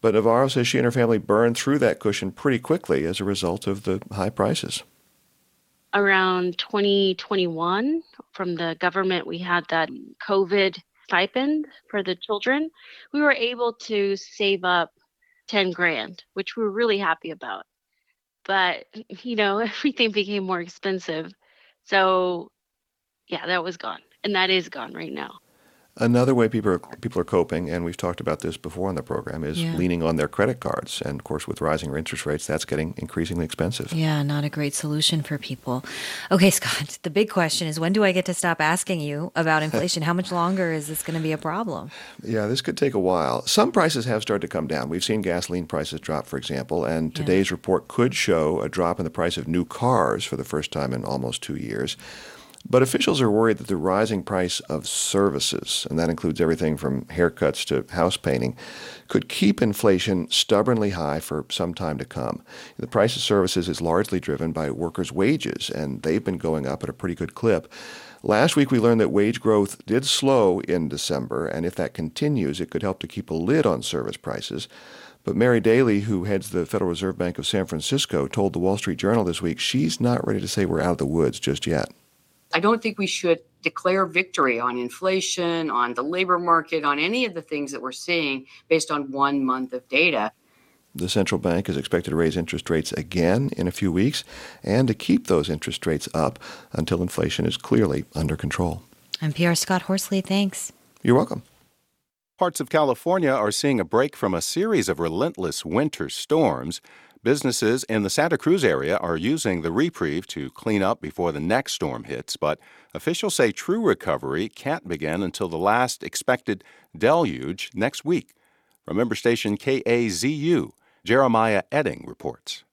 But Navarro says she and her family burned through that cushion pretty quickly as a result of the high prices. Around 2021, from the government, we had that COVID stipend for the children. We were able to save up 10 grand, which we were really happy about. But, you know, <laughs> everything became more expensive. So, yeah, that was gone. And that is gone right now. Another way people are, people are coping, and we've talked about this before on the program, is yeah. leaning on their credit cards. And of course, with rising interest rates, that's getting increasingly expensive. Yeah, not a great solution for people. Okay, Scott, <laughs> the big question is when do I get to stop asking you about <laughs> inflation? How much longer is this going to be a problem? Yeah, this could take a while. Some prices have started to come down. We've seen gasoline prices drop, for example, and today's yeah. report could show a drop in the price of new cars for the first time in almost two years. But officials are worried that the rising price of services, and that includes everything from haircuts to house painting, could keep inflation stubbornly high for some time to come. The price of services is largely driven by workers' wages, and they've been going up at a pretty good clip. Last week, we learned that wage growth did slow in December, and if that continues, it could help to keep a lid on service prices. But Mary Daly, who heads the Federal Reserve Bank of San Francisco, told the Wall Street Journal this week she's not ready to say we're out of the woods just yet. I don't think we should declare victory on inflation, on the labor market, on any of the things that we're seeing based on one month of data. The central bank is expected to raise interest rates again in a few weeks and to keep those interest rates up until inflation is clearly under control. NPR Scott Horsley, thanks. You're welcome. Parts of California are seeing a break from a series of relentless winter storms. Businesses in the Santa Cruz area are using the reprieve to clean up before the next storm hits, but officials say true recovery can't begin until the last expected deluge next week. From member station KAZU, Jerimiah Oetting reports.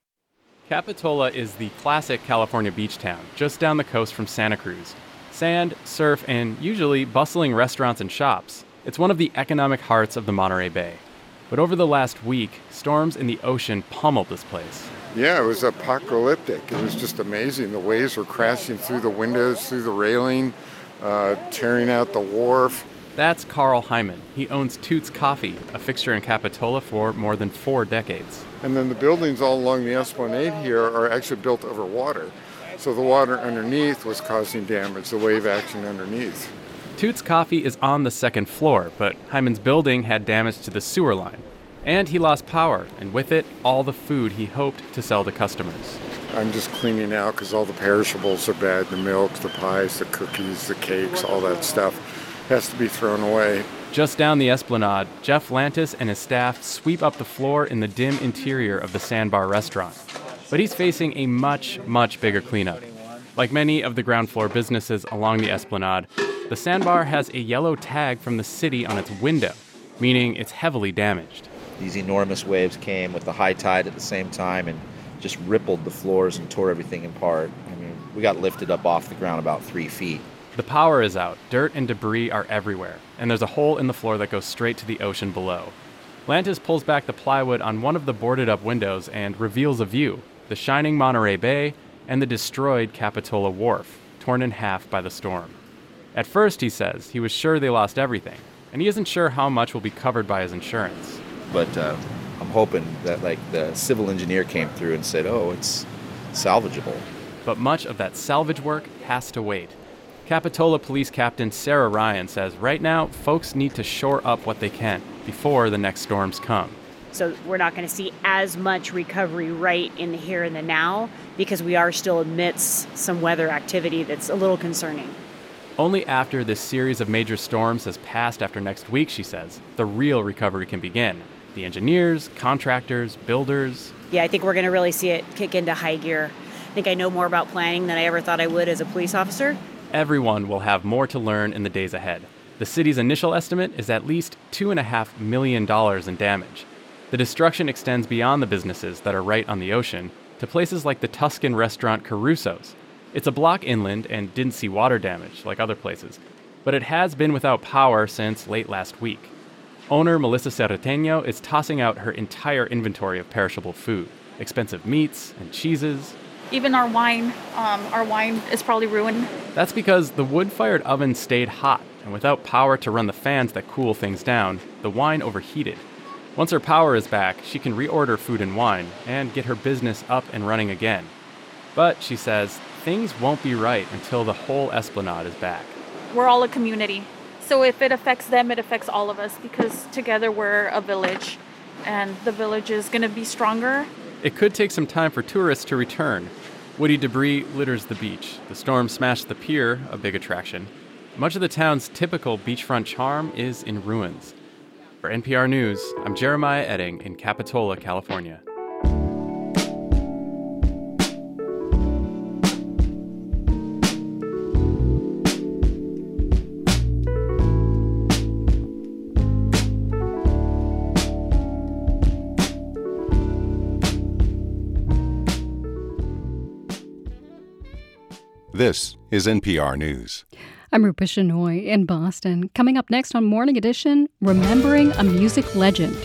Capitola is the classic California beach town, just down the coast from Santa Cruz. Sand, surf, and usually bustling restaurants and shops. It's one of the economic hearts of the Monterey Bay. But over the last week, storms in the ocean pummeled this place. Yeah, it was apocalyptic. It was just amazing. The waves were crashing through the windows, through the railing, uh, tearing out the wharf. That's Carl Hyman. He owns Toots Coffee, a fixture in Capitola for more than four decades. And then the buildings all along the Esplanade here are actually built over water. So the water underneath was causing damage, the wave action underneath. Toots Coffee is on the second floor, but Hyman's building had damage to the sewer line. And he lost power, and with it, all the food he hoped to sell to customers. I'm just cleaning out because all the perishables are bad the milk, the pies, the cookies, the cakes, all that stuff has to be thrown away. Just down the esplanade, Jeff Lantis and his staff sweep up the floor in the dim interior of the Sandbar restaurant. But he's facing a much, much bigger cleanup. Like many of the ground floor businesses along the esplanade, the Sandbar has a yellow tag from the city on its window, meaning it's heavily damaged. These enormous waves came with the high tide at the same time and just rippled the floors and tore everything apart. I mean, we got lifted up off the ground about three feet. The power is out, dirt and debris are everywhere, and there's a hole in the floor that goes straight to the ocean below. Lantis pulls back the plywood on one of the boarded up windows and reveals a view the shining Monterey Bay and the destroyed Capitola Wharf, torn in half by the storm. At first, he says, he was sure they lost everything, and he isn't sure how much will be covered by his insurance. But uh, I'm hoping that like the civil engineer came through and said, "Oh, it's salvageable." But much of that salvage work has to wait. Capitola Police Captain Sarah Ryan says right now, folks need to shore up what they can before the next storms come. So we're not going to see as much recovery right in the here and the now because we are still amidst some weather activity that's a little concerning. Only after this series of major storms has passed after next week, she says, the real recovery can begin. The engineers, contractors, builders. Yeah, I think we're going to really see it kick into high gear. I think I know more about planning than I ever thought I would as a police officer. Everyone will have more to learn in the days ahead. The city's initial estimate is at least $2.5 million in damage. The destruction extends beyond the businesses that are right on the ocean to places like the Tuscan restaurant Caruso's. It's a block inland and didn't see water damage like other places, but it has been without power since late last week. Owner Melissa Serrateño is tossing out her entire inventory of perishable food, expensive meats and cheeses. Even our wine, um, our wine is probably ruined. That's because the wood fired oven stayed hot, and without power to run the fans that cool things down, the wine overheated. Once her power is back, she can reorder food and wine and get her business up and running again. But, she says, things won't be right until the whole esplanade is back. We're all a community. So if it affects them, it affects all of us because together we're a village and the village is going to be stronger. It could take some time for tourists to return. Woody debris litters the beach. The storm smashed the pier, a big attraction. Much of the town's typical beachfront charm is in ruins. For NPR News, I'm Jerimiah Oetting in Capitola, California. This is NPR News. I'm Rupa Shenoy in Boston. Coming up next on Morning Edition, remembering a music legend.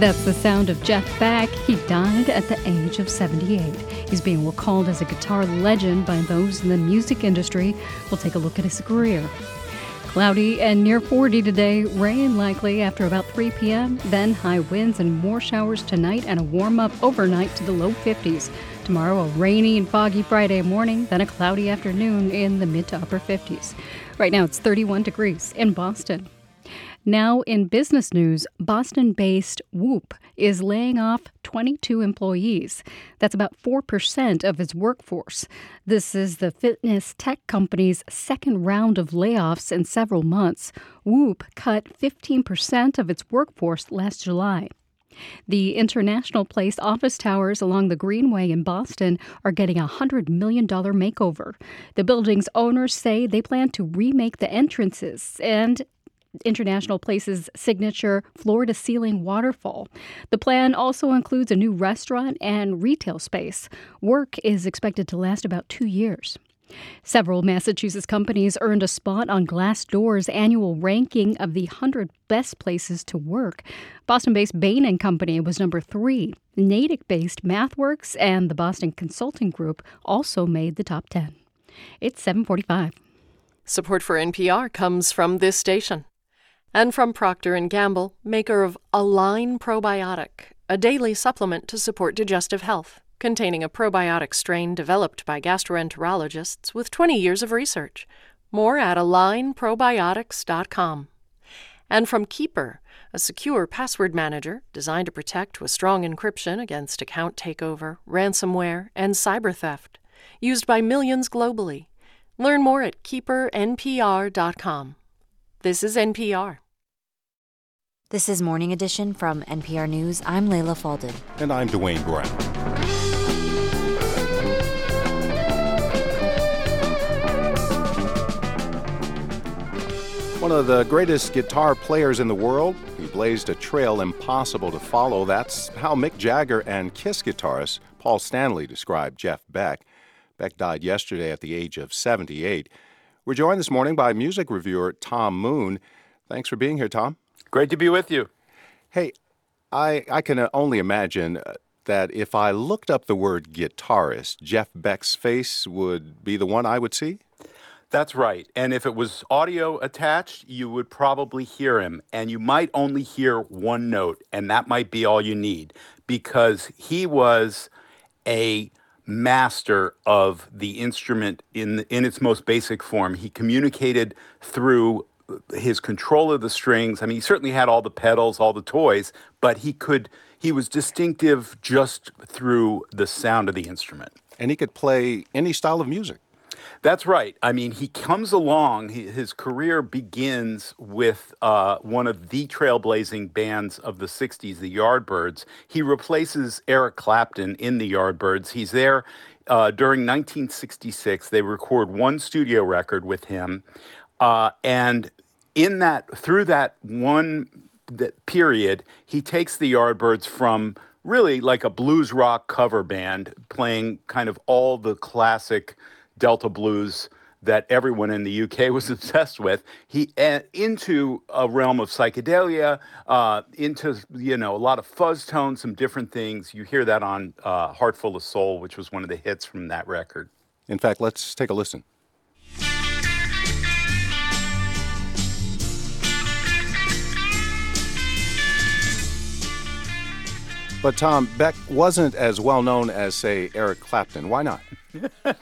That's the sound of Jeff Beck. He died at the age of 78. He's being recalled as a guitar legend by those in the music industry. We'll take a look at his career. Cloudy and near 40 today, rain likely after about 3 p.m., then high winds and more showers tonight and a warm up overnight to the low 50s. Tomorrow, a rainy and foggy Friday morning, then a cloudy afternoon in the mid to upper 50s. Right now, it's 31 degrees in Boston. Now, in business news, Boston based Whoop is laying off 22 employees. That's about 4% of its workforce. This is the fitness tech company's second round of layoffs in several months. Whoop cut 15% of its workforce last July. The International Place office towers along the Greenway in Boston are getting a $100 million makeover. The building's owners say they plan to remake the entrances and International Place's signature floor to ceiling waterfall. The plan also includes a new restaurant and retail space. Work is expected to last about two years. Several Massachusetts companies earned a spot on Glassdoor's annual ranking of the 100 best places to work. Boston-based Bain and Company was number 3. Natick-based MathWorks and the Boston Consulting Group also made the top 10. It's 745. Support for NPR comes from this station and from Procter & Gamble, maker of Align Probiotic, a daily supplement to support digestive health, containing a probiotic strain developed by gastroenterologists with 20 years of research. More at alignprobiotics.com. And from Keeper, a secure password manager designed to protect with strong encryption against account takeover, ransomware, and cyber theft, used by millions globally. Learn more at keepernpr.com. This is NPR. This is Morning Edition from NPR News. I'm Leila Fadel. And I'm Dwane Brown. One of the greatest guitar players in the world, he blazed a trail impossible to follow. That's how Mick Jagger and Kiss guitarist Paul Stanley described Jeff Beck. Beck died yesterday at the age of 78. We're joined this morning by music reviewer Tom Moon. Thanks for being here, Tom. Great to be with you. Hey, I, I can only imagine uh, that if I looked up the word guitarist, Jeff Beck's face would be the one I would see? That's right. And if it was audio attached, you would probably hear him. And you might only hear one note, and that might be all you need because he was a master of the instrument in in its most basic form. He communicated through his control of the strings. I mean, he certainly had all the pedals, all the toys, but he could he was distinctive just through the sound of the instrument. And he could play any style of music. That's right. I mean, he comes along, he, his career begins with uh, one of the trailblazing bands of the 60s, the Yardbirds. He replaces Eric Clapton in the Yardbirds. He's there uh, during 1966. They record one studio record with him. Uh, and in that, through that one that period, he takes the Yardbirds from really like a blues rock cover band playing kind of all the classic Delta blues that everyone in the UK <laughs> was obsessed with. He uh, into a realm of psychedelia, uh, into you know a lot of fuzz tones, some different things. You hear that on uh, "Heart Full of Soul," which was one of the hits from that record. In fact, let's take a listen. But Tom Beck wasn't as well known as, say, Eric Clapton. Why not? <laughs>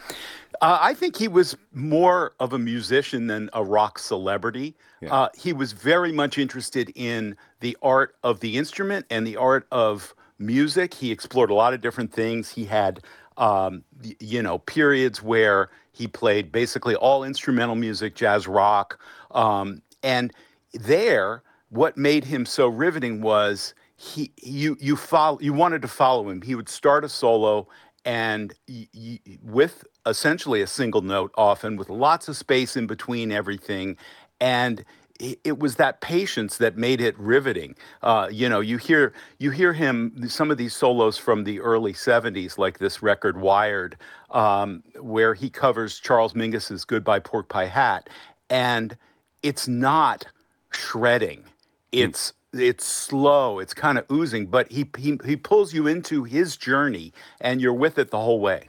Uh, I think he was more of a musician than a rock celebrity. Yeah. Uh, he was very much interested in the art of the instrument and the art of music. He explored a lot of different things. He had, um, you know, periods where he played basically all instrumental music, jazz rock. Um, and there, what made him so riveting was he you you follow you wanted to follow him. He would start a solo and y- y- with essentially a single note often with lots of space in between everything and it was that patience that made it riveting. Uh, you know, you hear you hear him some of these solos from the early '70s, like this record "Wired," um, where he covers Charles Mingus's "Goodbye Pork Pie Hat," and it's not shredding; hmm. it's mm. It's slow, it's kind of oozing, but he, he he pulls you into his journey, and you're with it the whole way.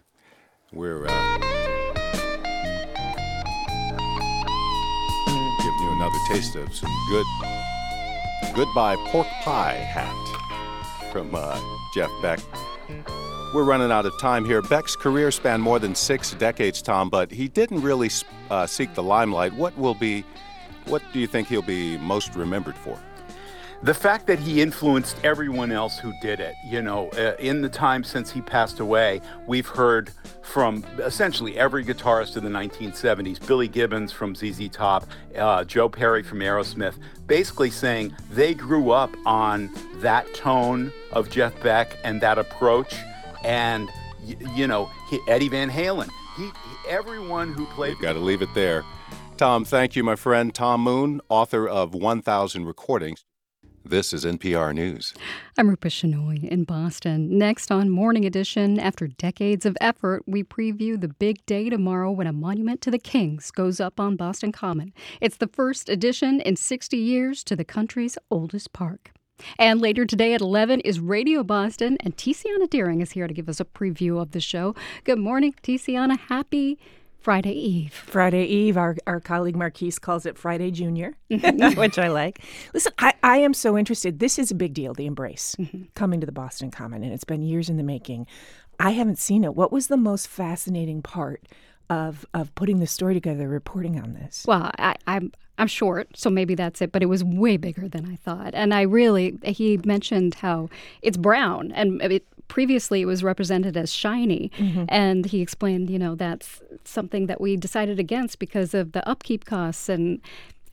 We're uh, giving you another taste of some good Goodbye Pork Pie hat from uh, Jeff Beck. We're running out of time here. Beck's career spanned more than six decades, Tom, but he didn't really uh, seek the limelight. What will be, what do you think he'll be most remembered for? The fact that he influenced everyone else who did it, you know, uh, in the time since he passed away, we've heard from essentially every guitarist of the 1970s, Billy Gibbons from ZZ Top, uh, Joe Perry from Aerosmith, basically saying they grew up on that tone of Jeff Beck and that approach. And, y- you know, he, Eddie Van Halen, he, everyone who played. We've got to leave it there. Tom, thank you, my friend. Tom Moon, author of 1000 Recordings. This is NPR News. I'm Rupa Shenoy in Boston. Next on Morning Edition, after decades of effort, we preview the big day tomorrow when a monument to the Kings goes up on Boston Common. It's the first addition in 60 years to the country's oldest park. And later today at 11 is Radio Boston, and Tiziana Dearing is here to give us a preview of the show. Good morning, Tiziana. Happy Friday Eve. Friday Eve. Our, our colleague Marquise calls it Friday Junior, <laughs> which I like. Listen, I, I am so interested. This is a big deal, the embrace mm-hmm. coming to the Boston Common, and it's been years in the making. I haven't seen it. What was the most fascinating part of of putting the story together, reporting on this? Well, I, I'm I'm short, so maybe that's it, but it was way bigger than I thought. And I really, he mentioned how it's brown, and it, previously it was represented as shiny. Mm-hmm. And he explained, you know, that's something that we decided against because of the upkeep costs and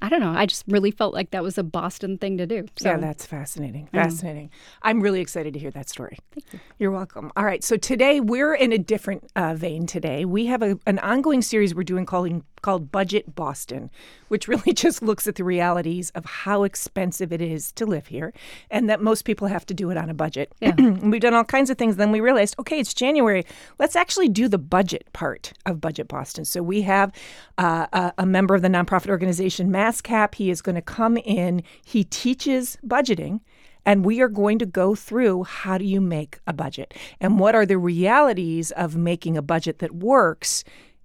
I don't know. I just really felt like that was a Boston thing to do. So. Yeah, that's fascinating. Fascinating. I'm really excited to hear that story. Thank you. You're welcome. All right. So today we're in a different uh, vein. Today we have a, an ongoing series we're doing calling called Budget Boston, which really <laughs> just looks at the realities of how expensive it is to live here and that most people have to do it on a budget. Yeah. <clears throat> we've done all kinds of things. Then we realized, okay, it's January. Let's actually do the budget part of Budget Boston. So we have uh, a, a member of the nonprofit organization MASCAP. He is going to come in, he teaches budgeting and we are going to go through how do you make a budget and what are the realities of making a budget that works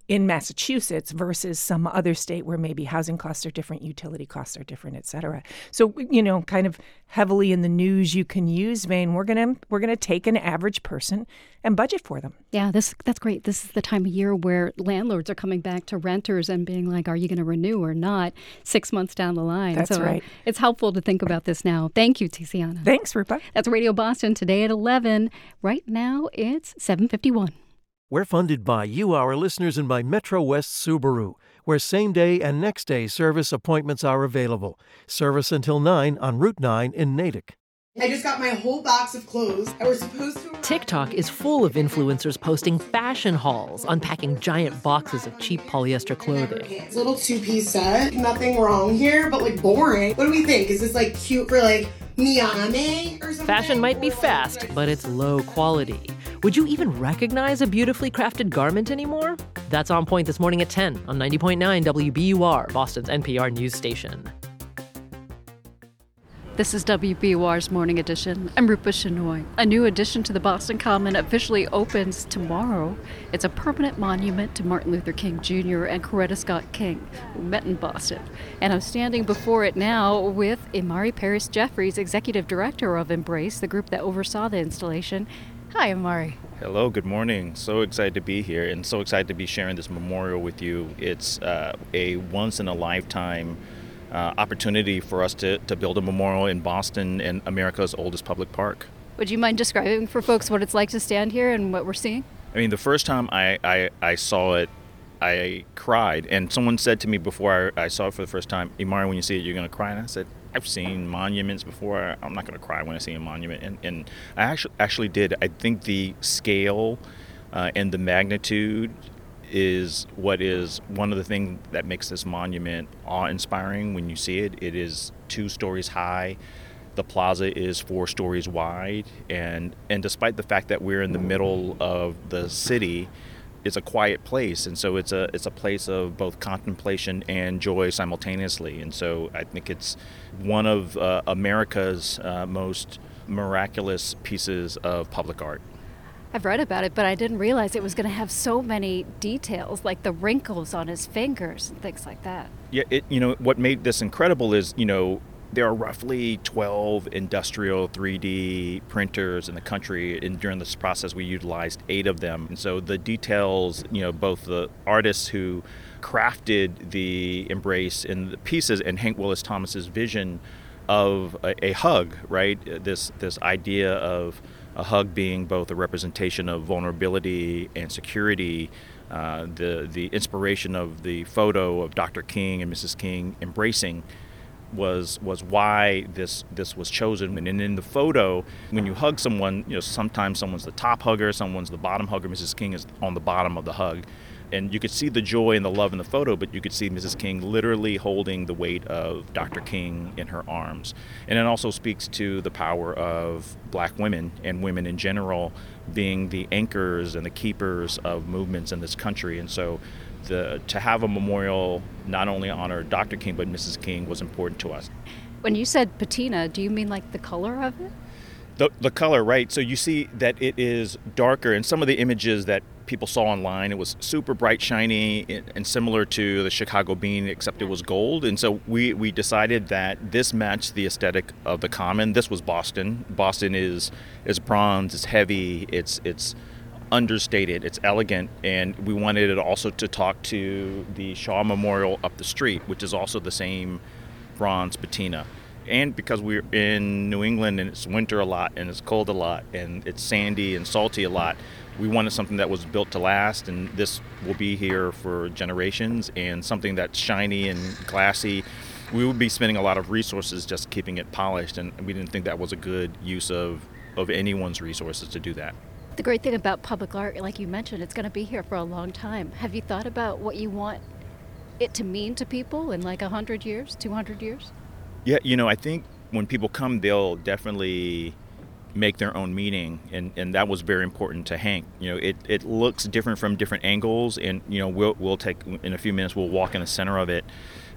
in Massachusetts versus some other state where maybe housing costs are different, utility costs are different, et cetera. So, you know, kind of heavily in the news you can use vein. we're gonna we're gonna take an average person and budget for them. Yeah, this that's great. This is the time of year where landlords are coming back to renters and being like, "Are you going to renew or not?" Six months down the line. That's so uh, right. It's helpful to think about this now. Thank you, Tiziana. Thanks, Rupa. That's Radio Boston today at eleven. Right now it's seven fifty one. We're funded by you, our listeners, and by Metro West Subaru, where same day and next day service appointments are available. Service until 9 on Route 9 in Natick. I just got my whole box of clothes. I was supposed to. TikTok is full of influencers posting fashion hauls, unpacking giant boxes of cheap polyester clothing. It's a little two piece set. Nothing wrong here, but like boring. What do we think? Is this like cute for like Miami or something? Fashion might be fast, but it's low quality. Would you even recognize a beautifully crafted garment anymore? That's on point this morning at 10 on 90.9 WBUR, Boston's NPR news station. This is WBUR's Morning Edition. I'm Rupa Shenoy. A new addition to the Boston Common officially opens tomorrow. It's a permanent monument to Martin Luther King Jr. and Coretta Scott King, who met in Boston. And I'm standing before it now with Imari Paris Jeffries, Executive Director of Embrace, the group that oversaw the installation. Hi, Imari. Hello, good morning. So excited to be here and so excited to be sharing this memorial with you. It's uh, a once in a lifetime uh, opportunity for us to, to build a memorial in Boston in America's oldest public park. Would you mind describing for folks what it's like to stand here and what we're seeing? I mean, the first time I, I, I saw it, I cried. And someone said to me before I, I saw it for the first time, Imari, when you see it, you're going to cry. And I said, I've seen monuments before. I'm not going to cry when I see a monument. And, and I actually, actually did. I think the scale uh, and the magnitude is what is one of the things that makes this monument awe-inspiring when you see it. It is two stories high. The plaza is four stories wide, and and despite the fact that we're in the middle of the city, it's a quiet place, and so it's a it's a place of both contemplation and joy simultaneously. And so I think it's one of uh, America's uh, most miraculous pieces of public art. I've read about it, but I didn't realize it was going to have so many details, like the wrinkles on his fingers and things like that. Yeah, it, you know, what made this incredible is, you know, there are roughly 12 industrial 3D printers in the country, and during this process, we utilized eight of them. And so the details, you know, both the artists who crafted the embrace and the pieces, and Hank Willis Thomas's vision of a, a hug, right? This this idea of a hug being both a representation of vulnerability and security. Uh, the the inspiration of the photo of Dr. King and Mrs. King embracing was was why this this was chosen. And in the photo, when you hug someone, you know sometimes someone's the top hugger, someone's the bottom hugger. Mrs. King is on the bottom of the hug. And you could see the joy and the love in the photo, but you could see Mrs. King literally holding the weight of Dr. King in her arms. And it also speaks to the power of black women and women in general being the anchors and the keepers of movements in this country. And so the, to have a memorial not only honor Dr. King but Mrs. King was important to us. When you said patina, do you mean like the color of it? The, the color, right? So you see that it is darker. And some of the images that people saw online, it was super bright, shiny, and similar to the Chicago bean, except it was gold. And so we, we decided that this matched the aesthetic of the common. This was Boston. Boston is is bronze, it's heavy, it's it's understated, it's elegant, and we wanted it also to talk to the Shaw Memorial up the street, which is also the same bronze patina and because we're in New England and it's winter a lot and it's cold a lot and it's sandy and salty a lot, we wanted something that was built to last and this will be here for generations and something that's shiny and glassy. We would be spending a lot of resources just keeping it polished and we didn't think that was a good use of, of anyone's resources to do that. The great thing about public art, like you mentioned, it's going to be here for a long time. Have you thought about what you want it to mean to people in like 100 years, 200 years? Yeah, you know, I think when people come, they'll definitely make their own meaning and, and that was very important to Hank. You know, it, it looks different from different angles and you know, we'll we'll take in a few minutes we'll walk in the center of it.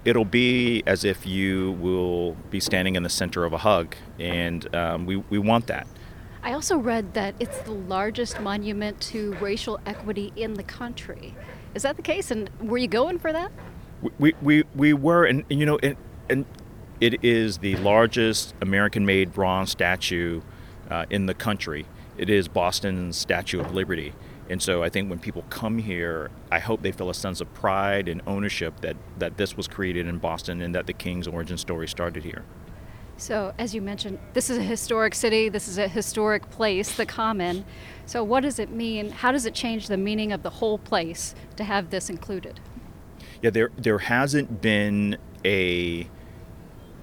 It'll be as if you will be standing in the center of a hug and um, we, we want that. I also read that it's the largest monument to racial equity in the country. Is that the case? And were you going for that? We, we, we were, and, and you know, and, and it is the largest American made bronze statue uh, in the country. It is Boston's Statue of Liberty. And so I think when people come here, I hope they feel a sense of pride and ownership that, that this was created in Boston and that the King's origin story started here. So, as you mentioned, this is a historic city, this is a historic place, the Common. So, what does it mean? How does it change the meaning of the whole place to have this included? Yeah, there, there hasn't been a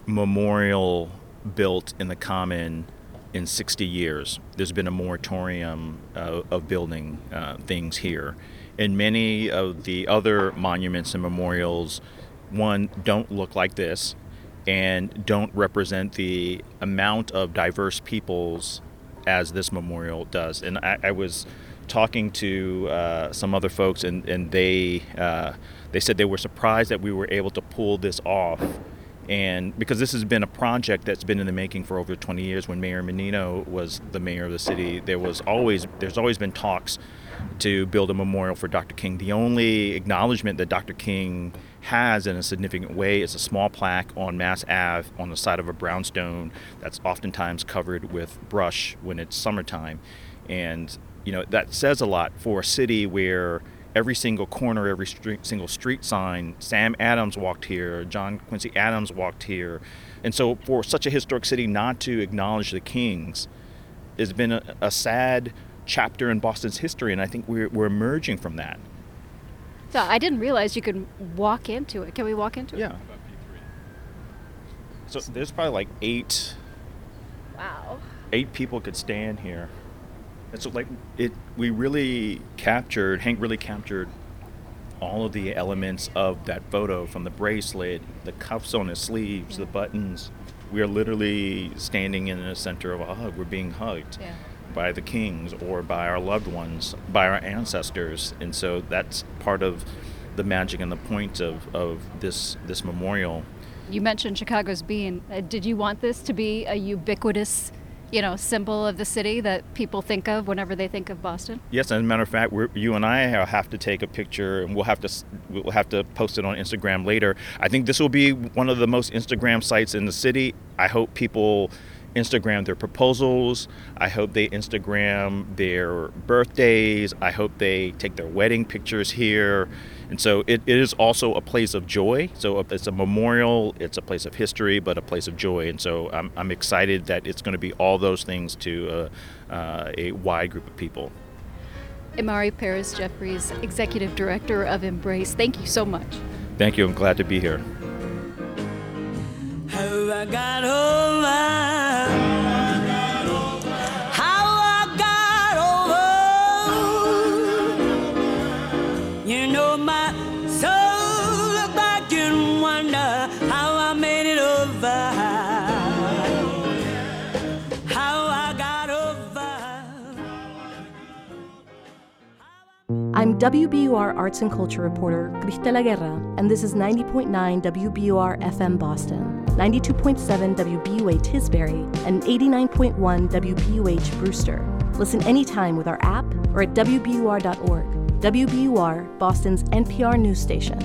memorial built in the common in 60 years. There's been a moratorium uh, of building uh, things here. And many of the other monuments and memorials, one, don't look like this and don't represent the amount of diverse peoples as this memorial does. And I, I was talking to uh, some other folks, and, and they, uh, they said they were surprised that we were able to pull this off and because this has been a project that's been in the making for over 20 years when mayor menino was the mayor of the city there was always there's always been talks to build a memorial for dr king. The only acknowledgement that dr king has in a significant way is a small plaque on mass ave on the side of a brownstone that's oftentimes covered with brush when it's summertime. And you know that says a lot for a city where every single corner, every street, single street sign. Sam Adams walked here, John Quincy Adams walked here. And so, for such a historic city not to acknowledge the Kings has been a, a sad chapter in Boston's history, and I think we're, we're emerging from that. So, I didn't realize you could walk into it. Can we walk into it? Yeah. So, there's probably like eight. Wow. Eight people could stand here. And so, like, it, we really captured, Hank really captured all of the elements of that photo from the bracelet, the cuffs on his sleeves, yeah. the buttons. We are literally standing in the center of a hug. We're being hugged yeah. by the kings or by our loved ones, by our ancestors. And so that's part of the magic and the point of, of this, this memorial. You mentioned Chicago's bean. Uh, did you want this to be a ubiquitous you know, symbol of the city that people think of whenever they think of Boston? Yes, as a matter of fact, you and I have to take a picture, and we'll have to we'll have to post it on Instagram later. I think this will be one of the most Instagram sites in the city. I hope people Instagram their proposals. I hope they Instagram their birthdays. I hope they take their wedding pictures here. And so it, it is also a place of joy. So it's a memorial, it's a place of history, but a place of joy. And so I'm, I'm excited that it's going to be all those things to uh, uh, a wide group of people. Imari Paris Jeffries, Executive Director of Embrace, thank you so much. Thank you. I'm glad to be here. You know my soul back wonder how I made it over. How I got over. I'm WBUR Arts and Culture reporter Cristela Guerra, and this is 90.9 WBUR FM Boston, 92.7 WBUA Tisbury, and 89.1 WBUH Brewster. Listen anytime with our app or at WBUR.org. WBUR, Boston's NPR news station.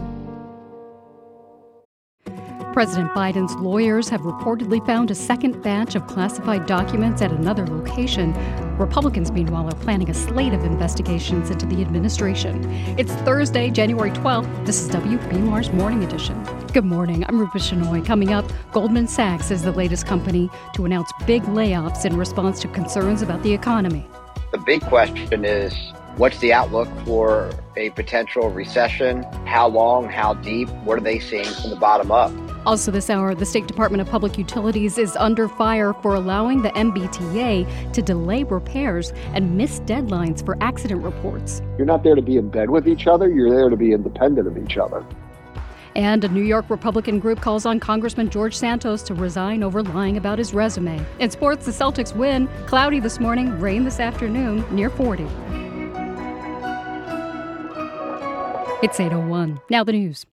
President Biden's lawyers have reportedly found a second batch of classified documents at another location. Republicans, meanwhile, are planning a slate of investigations into the administration. It's Thursday, January 12th. This is WBUR's Morning Edition. Good morning. I'm Rupa Shenoy. Coming up, Goldman Sachs is the latest company to announce big layoffs in response to concerns about the economy. The big question is what's the outlook for a potential recession? How long? How deep? What are they seeing from the bottom up? Also, this hour, the State Department of Public Utilities is under fire for allowing the MBTA to delay repairs and miss deadlines for accident reports. You're not there to be in bed with each other, you're there to be independent of each other. And a New York Republican group calls on Congressman George Santos to resign over lying about his resume. In sports, the Celtics win. Cloudy this morning, rain this afternoon, near 40. It's 801. Now the news.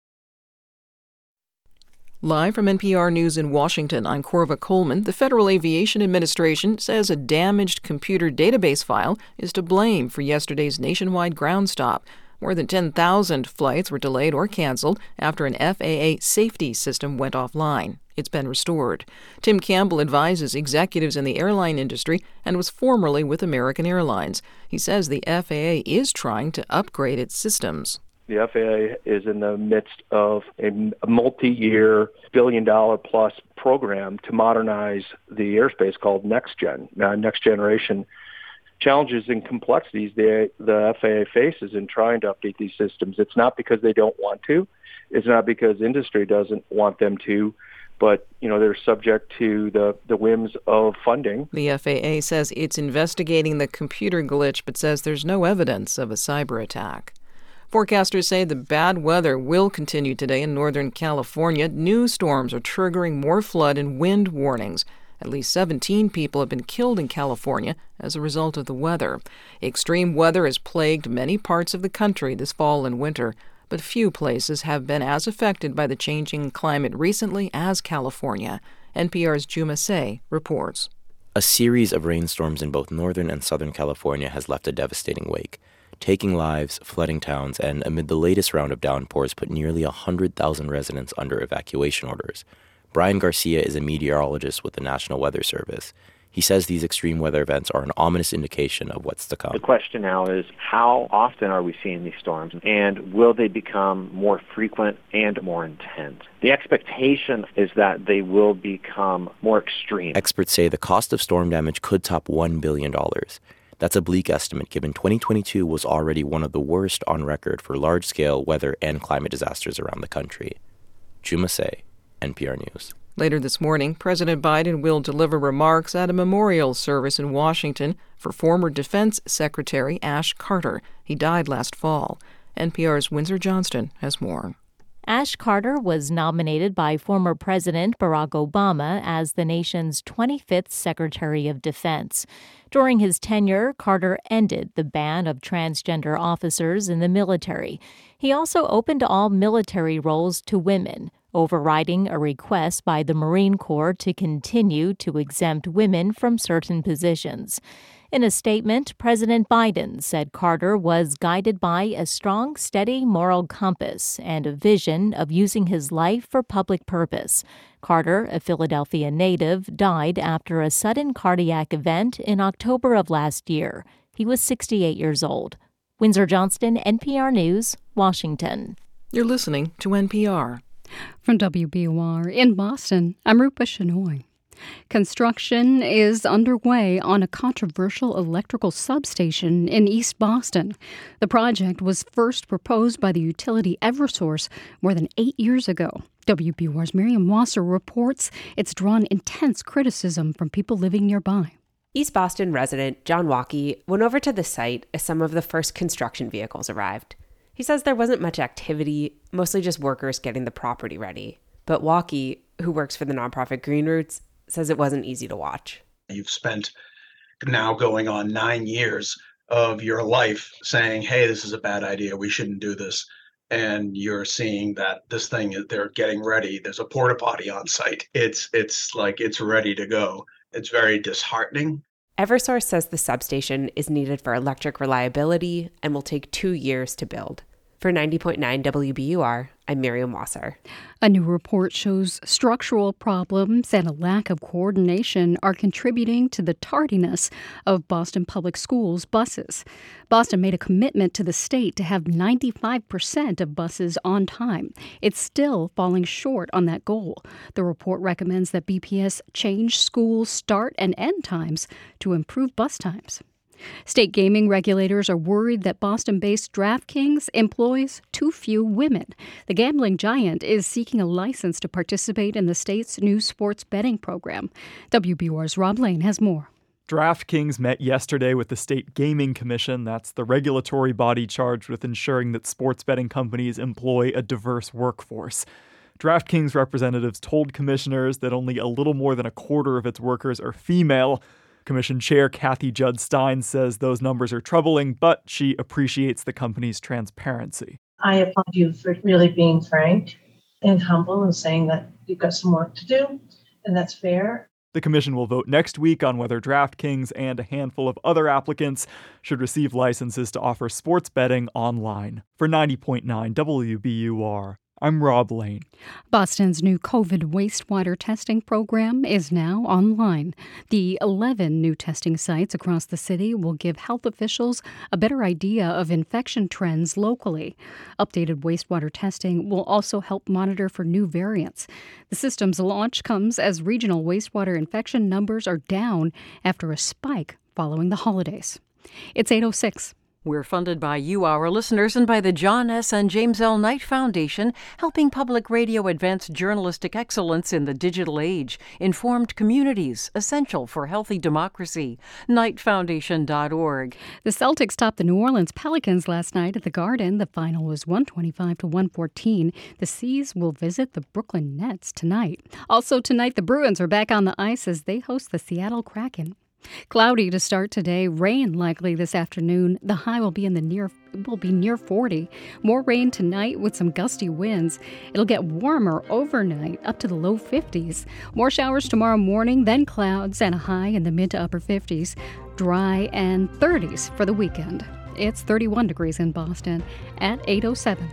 Live from NPR News in Washington, I'm Korva Coleman. The Federal Aviation Administration says a damaged computer database file is to blame for yesterday's nationwide ground stop. More than 10,000 flights were delayed or canceled after an FAA safety system went offline. It's been restored. Tim Campbell advises executives in the airline industry and was formerly with American Airlines. He says the FAA is trying to upgrade its systems. The FAA is in the midst of a multi-year, billion-dollar plus program to modernize the airspace called NextGen. Now, Next Generation challenges and complexities the, the FAA faces in trying to update these systems. It's not because they don't want to. It's not because industry doesn't want them to but you know they're subject to the, the whims of funding. The FAA says it's investigating the computer glitch, but says there's no evidence of a cyber attack. Forecasters say the bad weather will continue today in Northern California. New storms are triggering more flood and wind warnings. At least 17 people have been killed in California as a result of the weather. Extreme weather has plagued many parts of the country this fall and winter, but few places have been as affected by the changing climate recently as California. NPR's Juma Say reports. A series of rainstorms in both northern and southern California has left a devastating wake taking lives, flooding towns, and amid the latest round of downpours, put nearly 100,000 residents under evacuation orders. Brian Garcia is a meteorologist with the National Weather Service. He says these extreme weather events are an ominous indication of what's to come. The question now is how often are we seeing these storms and will they become more frequent and more intense? The expectation is that they will become more extreme. Experts say the cost of storm damage could top $1 billion. That's a bleak estimate given 2022 was already one of the worst on record for large scale weather and climate disasters around the country. Juma Say, NPR News. Later this morning, President Biden will deliver remarks at a memorial service in Washington for former Defense Secretary Ash Carter. He died last fall. NPR's Windsor Johnston has more. Ash Carter was nominated by former President Barack Obama as the nation's 25th Secretary of Defense. During his tenure, Carter ended the ban of transgender officers in the military. He also opened all military roles to women, overriding a request by the Marine Corps to continue to exempt women from certain positions. In a statement, President Biden said Carter was guided by a strong, steady moral compass and a vision of using his life for public purpose. Carter, a Philadelphia native, died after a sudden cardiac event in October of last year. He was 68 years old. Windsor Johnston, NPR News, Washington. You're listening to NPR. From WBUR in Boston, I'm Rupa Shenoy. Construction is underway on a controversial electrical substation in East Boston. The project was first proposed by the utility Eversource more than eight years ago. WBUR's Miriam Wasser reports it's drawn intense criticism from people living nearby. East Boston resident John Walkey went over to the site as some of the first construction vehicles arrived. He says there wasn't much activity, mostly just workers getting the property ready. But Walkey, who works for the nonprofit GreenRoots, says it wasn't easy to watch. You've spent now going on nine years of your life saying, hey, this is a bad idea. We shouldn't do this. And you're seeing that this thing is they're getting ready. There's a porta potty on site. It's it's like it's ready to go. It's very disheartening. Eversource says the substation is needed for electric reliability and will take two years to build. For 90.9 WBUR, I'm Miriam Wasser. A new report shows structural problems and a lack of coordination are contributing to the tardiness of Boston Public Schools buses. Boston made a commitment to the state to have 95% of buses on time. It's still falling short on that goal. The report recommends that BPS change school start and end times to improve bus times. State gaming regulators are worried that Boston based DraftKings employs too few women. The gambling giant is seeking a license to participate in the state's new sports betting program. WBUR's Rob Lane has more. DraftKings met yesterday with the State Gaming Commission. That's the regulatory body charged with ensuring that sports betting companies employ a diverse workforce. DraftKings representatives told commissioners that only a little more than a quarter of its workers are female. Commission Chair Cathy Judd-Stein says those numbers are troubling, but she appreciates the company's transparency. I applaud you for really being frank and humble and saying that you've got some work to do, and that's fair. The commission will vote next week on whether DraftKings and a handful of other applicants should receive licenses to offer sports betting online. For 90.9 WBUR, I'm Rob Lane. Boston's new COVID wastewater testing program is now online. The 11 new testing sites across the city will give health officials a better idea of infection trends locally. Updated wastewater testing will also help monitor for new variants. The system's launch comes as regional wastewater infection numbers are down after a spike following the holidays. It's 806. We're funded by you, our listeners, and by the John S. and James L. Knight Foundation, helping public radio advance journalistic excellence in the digital age. Informed communities, essential for healthy democracy. KnightFoundation.org. The Celtics topped the New Orleans Pelicans last night at the Garden. The final was 125 to 114. The C's will visit the Brooklyn Nets tonight. Also tonight, the Bruins are back on the ice as they host the Seattle Kraken. Cloudy to start today, rain likely this afternoon. The high will be in the near will be near 40. More rain tonight with some gusty winds. It'll get warmer overnight up to the low 50s. More showers tomorrow morning, then clouds and a high in the mid to upper 50s. Dry and 30s for the weekend. It's 31 degrees in Boston at 807.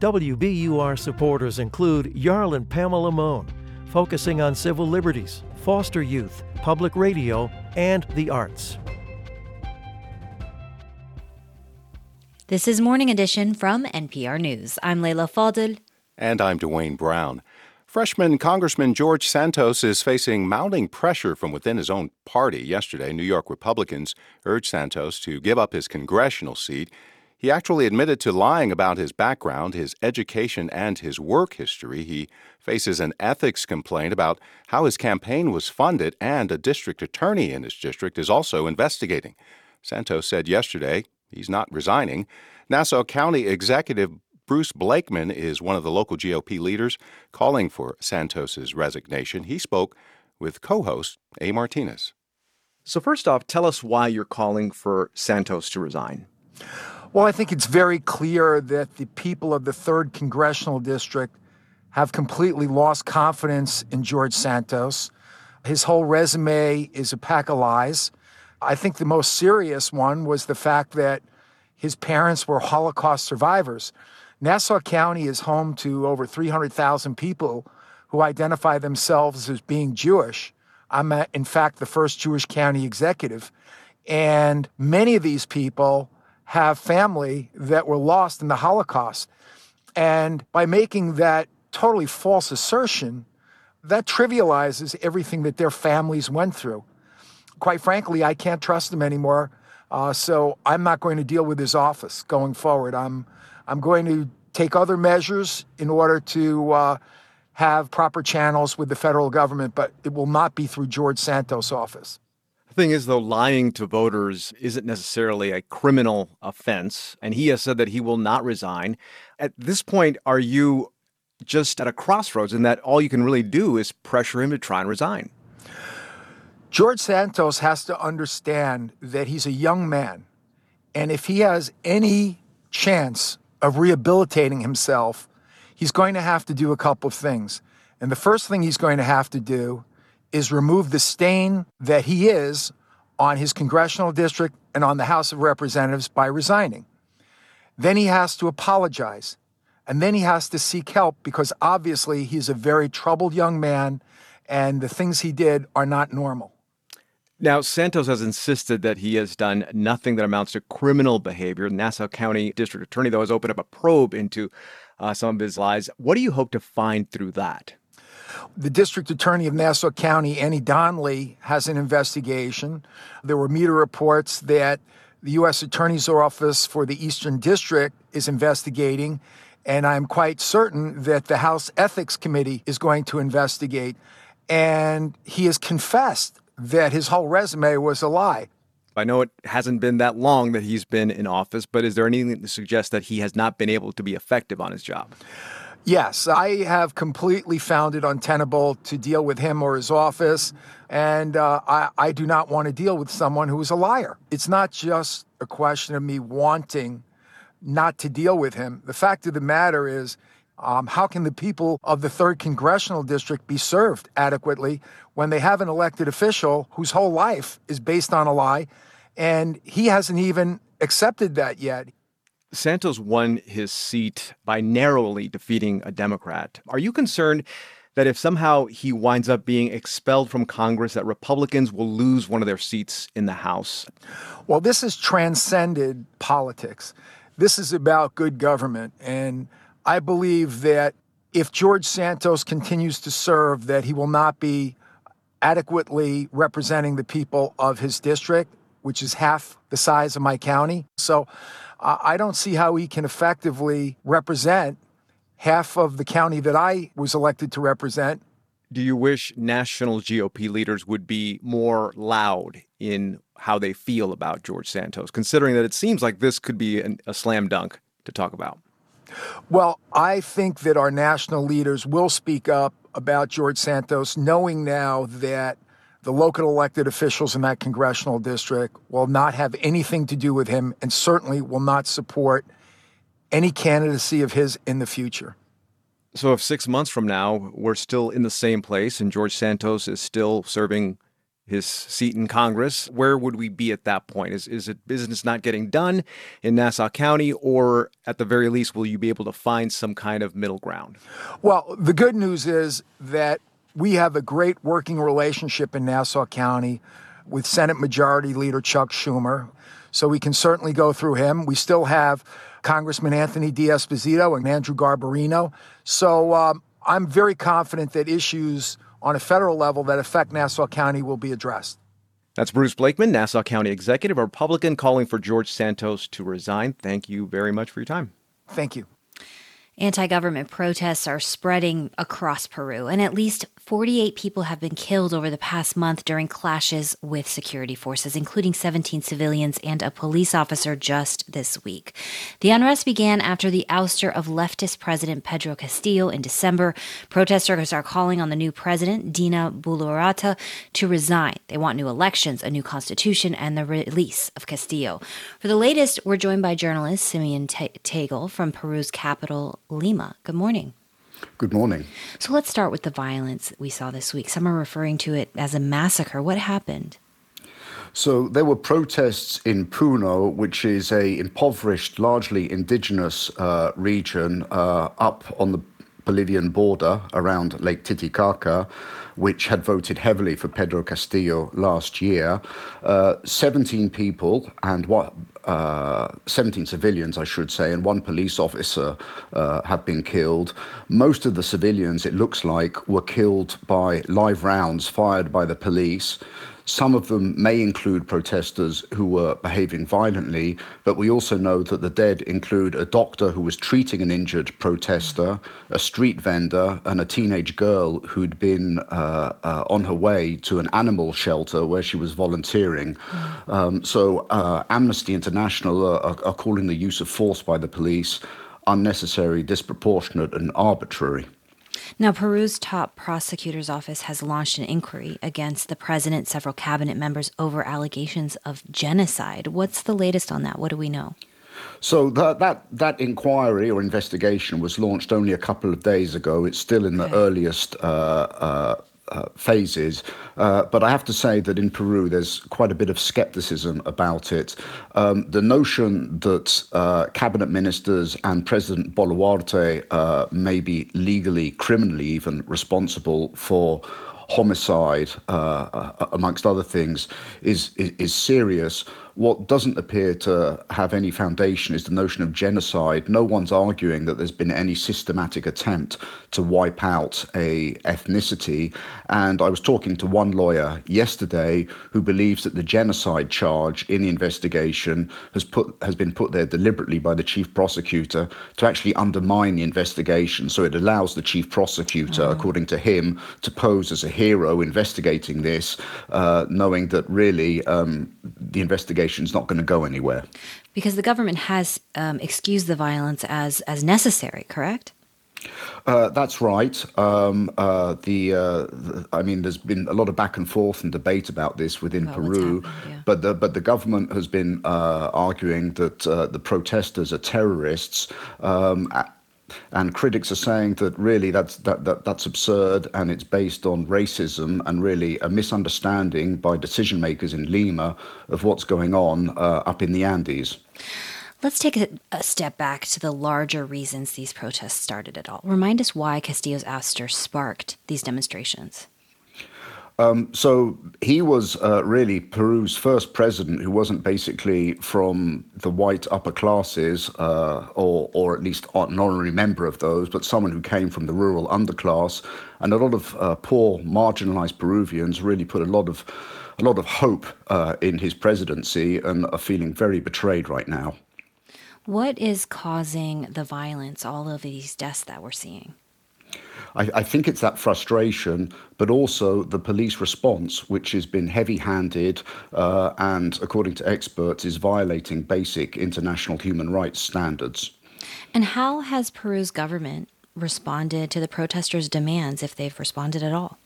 WBUR supporters include Jarl and Pamela Mohn, focusing on civil liberties, foster youth, public radio, and the arts. This is Morning Edition from NPR News. I'm Leila Fadel. And I'm Dwane Brown. Freshman Congressman George Santos is facing mounting pressure from within his own party. Yesterday, New York Republicans urged Santos to give up his congressional seat. He actually admitted to lying about his background, his education, and his work history. He faces an ethics complaint about how his campaign was funded, and a district attorney in his district is also investigating. Santos said yesterday he's not resigning. Nassau County Executive Bruce Blakeman is one of the local GOP leaders calling for Santos's resignation. He spoke with co-host A. Martinez. So first off, tell us why you're calling for Santos to resign. Well, I think it's very clear that the people of the 3rd Congressional District have completely lost confidence in George Santos. His whole resume is a pack of lies. I think the most serious one was the fact that his parents were Holocaust survivors. Nassau County is home to over 300,000 people who identify themselves as being Jewish. I'm, in fact, the first Jewish county executive. And many of these people have family that were lost in the Holocaust. And by making that totally false assertion, that trivializes everything that their families went through. Quite frankly, I can't trust them anymore. Uh, so I'm not going to deal with his office going forward. I'm, I'm going to take other measures in order to uh, have proper channels with the federal government, but it will not be through George Santos' office. The thing is, though, lying to voters isn't necessarily a criminal offense, and he has said that he will not resign. At this point, are you just at a crossroads in that all you can really do is pressure him to try and resign? George Santos has to understand that he's a young man And if he has any chance of rehabilitating himself, he's going to have to do a couple of things. And the first thing he's going to have to do is remove the stain that he is on his congressional district and on the House of Representatives by resigning. Then he has to apologize. And then he has to seek help because obviously he's a very troubled young man and the things he did are not normal. Now, Santos has insisted that he has done nothing that amounts to criminal behavior. Nassau County District Attorney, though, has opened up a probe into uh, some of his lies. What do you hope to find through that? The district attorney of Nassau County, Annie Donnelly, has an investigation. There were media reports that the U.S. Attorney's Office for the Eastern District is investigating, and I'm quite certain that the House Ethics Committee is going to investigate. And he has confessed that his whole resume was a lie. I know it hasn't been that long that he's been in office, but is there anything to suggest that he has not been able to be effective on his job? Yes, I have completely found it untenable to deal with him or his office, and uh, I, I do not want to deal with someone who is a liar. It's not just a question of me wanting not to deal with him. The fact of the matter is, um, how can the people of the 3rd Congressional District be served adequately when they have an elected official whose whole life is based on a lie and he hasn't even accepted that yet? Santos won his seat by narrowly defeating a Democrat. Are you concerned that if somehow he winds up being expelled from Congress, that Republicans will lose one of their seats in the House? Well, this has transcended politics. This is about good government. And I believe that if George Santos continues to serve, that he will not be adequately representing the people of his district, which is half the size of my county. So I don't see how he can effectively represent half of the county that I was elected to represent. Do you wish national GOP leaders would be more loud in how they feel about George Santos, considering that it seems like this could be an, a slam dunk to talk about? Well, I think that our national leaders will speak up about George Santos, knowing now that the local elected officials in that congressional district will not have anything to do with him and certainly will not support any candidacy of his in the future. So, if six months from now we're still in the same place and George Santos is still serving his seat in Congress, where would we be at that point? Is, is it business not getting done in Nassau County, or at the very least, will you be able to find some kind of middle ground? Well, the good news is that we have a great working relationship in Nassau County with Senate Majority Leader Chuck Schumer. So we can certainly go through him. We still have Congressman Anthony D'Esposito and Andrew Garbarino. So um, I'm very confident that issues on a federal level that affect Nassau County will be addressed. That's Bruce Blakeman, Nassau County Executive, a Republican calling for George Santos to resign. Thank you very much for your time. Thank you. Anti government protests are spreading across Peru, and at least 48 people have been killed over the past month during clashes with security forces, including 17 civilians and a police officer just this week. The unrest began after the ouster of leftist President Pedro Castillo in December. Protesters are calling on the new president, Dina Boluarte, to resign. They want new elections, a new constitution, and the release of Castillo. For the latest, we're joined by journalist Simeon Tegel from Peru's capital, Lima. Good morning. Good morning. So let's start with the violence we saw this week. Some are referring to it as a massacre. What happened? So there were protests in Puno, which is a impoverished, largely indigenous uh, region uh, up on the Bolivian border around Lake Titicaca, which had voted heavily for Pedro Castillo last year. Uh, 17 people and what uh, 17 civilians, I should say, and one police officer uh, have been killed. Most of the civilians, it looks like, were killed by live rounds fired by the police. Some of them may include protesters who were behaving violently, but we also know that the dead include a doctor who was treating an injured protester, a street vendor, and a teenage girl who'd been uh, uh, on her way to an animal shelter where she was volunteering. Um, so uh, Amnesty International are, are calling the use of force by the police unnecessary, disproportionate, and arbitrary. Now, Peru's top prosecutor's office has launched an inquiry against the president, several cabinet members over allegations of genocide. What's the latest on that? What do we know? So that that that inquiry or investigation was launched only a couple of days ago. It's still in the okay. earliest uh, uh, uh, phases. Uh, but I have to say that in Peru, there's quite a bit of skepticism about it. Um, the notion that uh, cabinet ministers and President Boluarte uh, may be legally, criminally even responsible for homicide, uh, amongst other things, is, is, is serious. What doesn't appear to have any foundation is the notion of genocide. No one's arguing that there's been any systematic attempt to wipe out a ethnicity. And I was talking to one lawyer yesterday who believes that the genocide charge in the investigation has put has been put there deliberately by the chief prosecutor to actually undermine the investigation. So it allows the chief prosecutor, oh. according to him, to pose as a hero investigating this, uh, knowing that really um, the investigation is not going to go anywhere. Because the government has um, excused the violence as as necessary, correct? Uh, that's right. Um, uh, the, uh, the, I mean, there's been a lot of back and forth and debate about this within about Peru, yeah. but the but the government has been uh, arguing that uh, the protesters are terrorists. Um, and critics are saying that really that's that, that that's absurd and it's based on racism and really a misunderstanding by decision makers in Lima of what's going on uh, up in the Andes. Let's take a, a, step back to the larger reasons these protests started at all. Remind us why Castillo's ouster sparked these demonstrations. Um, so he was uh, really Peru's first president who wasn't basically from the white upper classes, uh, or, or at least an honorary member of those, but someone who came from the rural underclass. And a lot of uh, poor, marginalized Peruvians really put a lot of a lot of hope uh, in his presidency and are feeling very betrayed right now. What is causing the violence, all of these deaths that we're seeing? I, I, think it's that frustration, but also the police response, which has been heavy handed uh, and, according to experts, is violating basic international human rights standards. And how has Peru's government responded to the protesters' demands, if they've responded at all?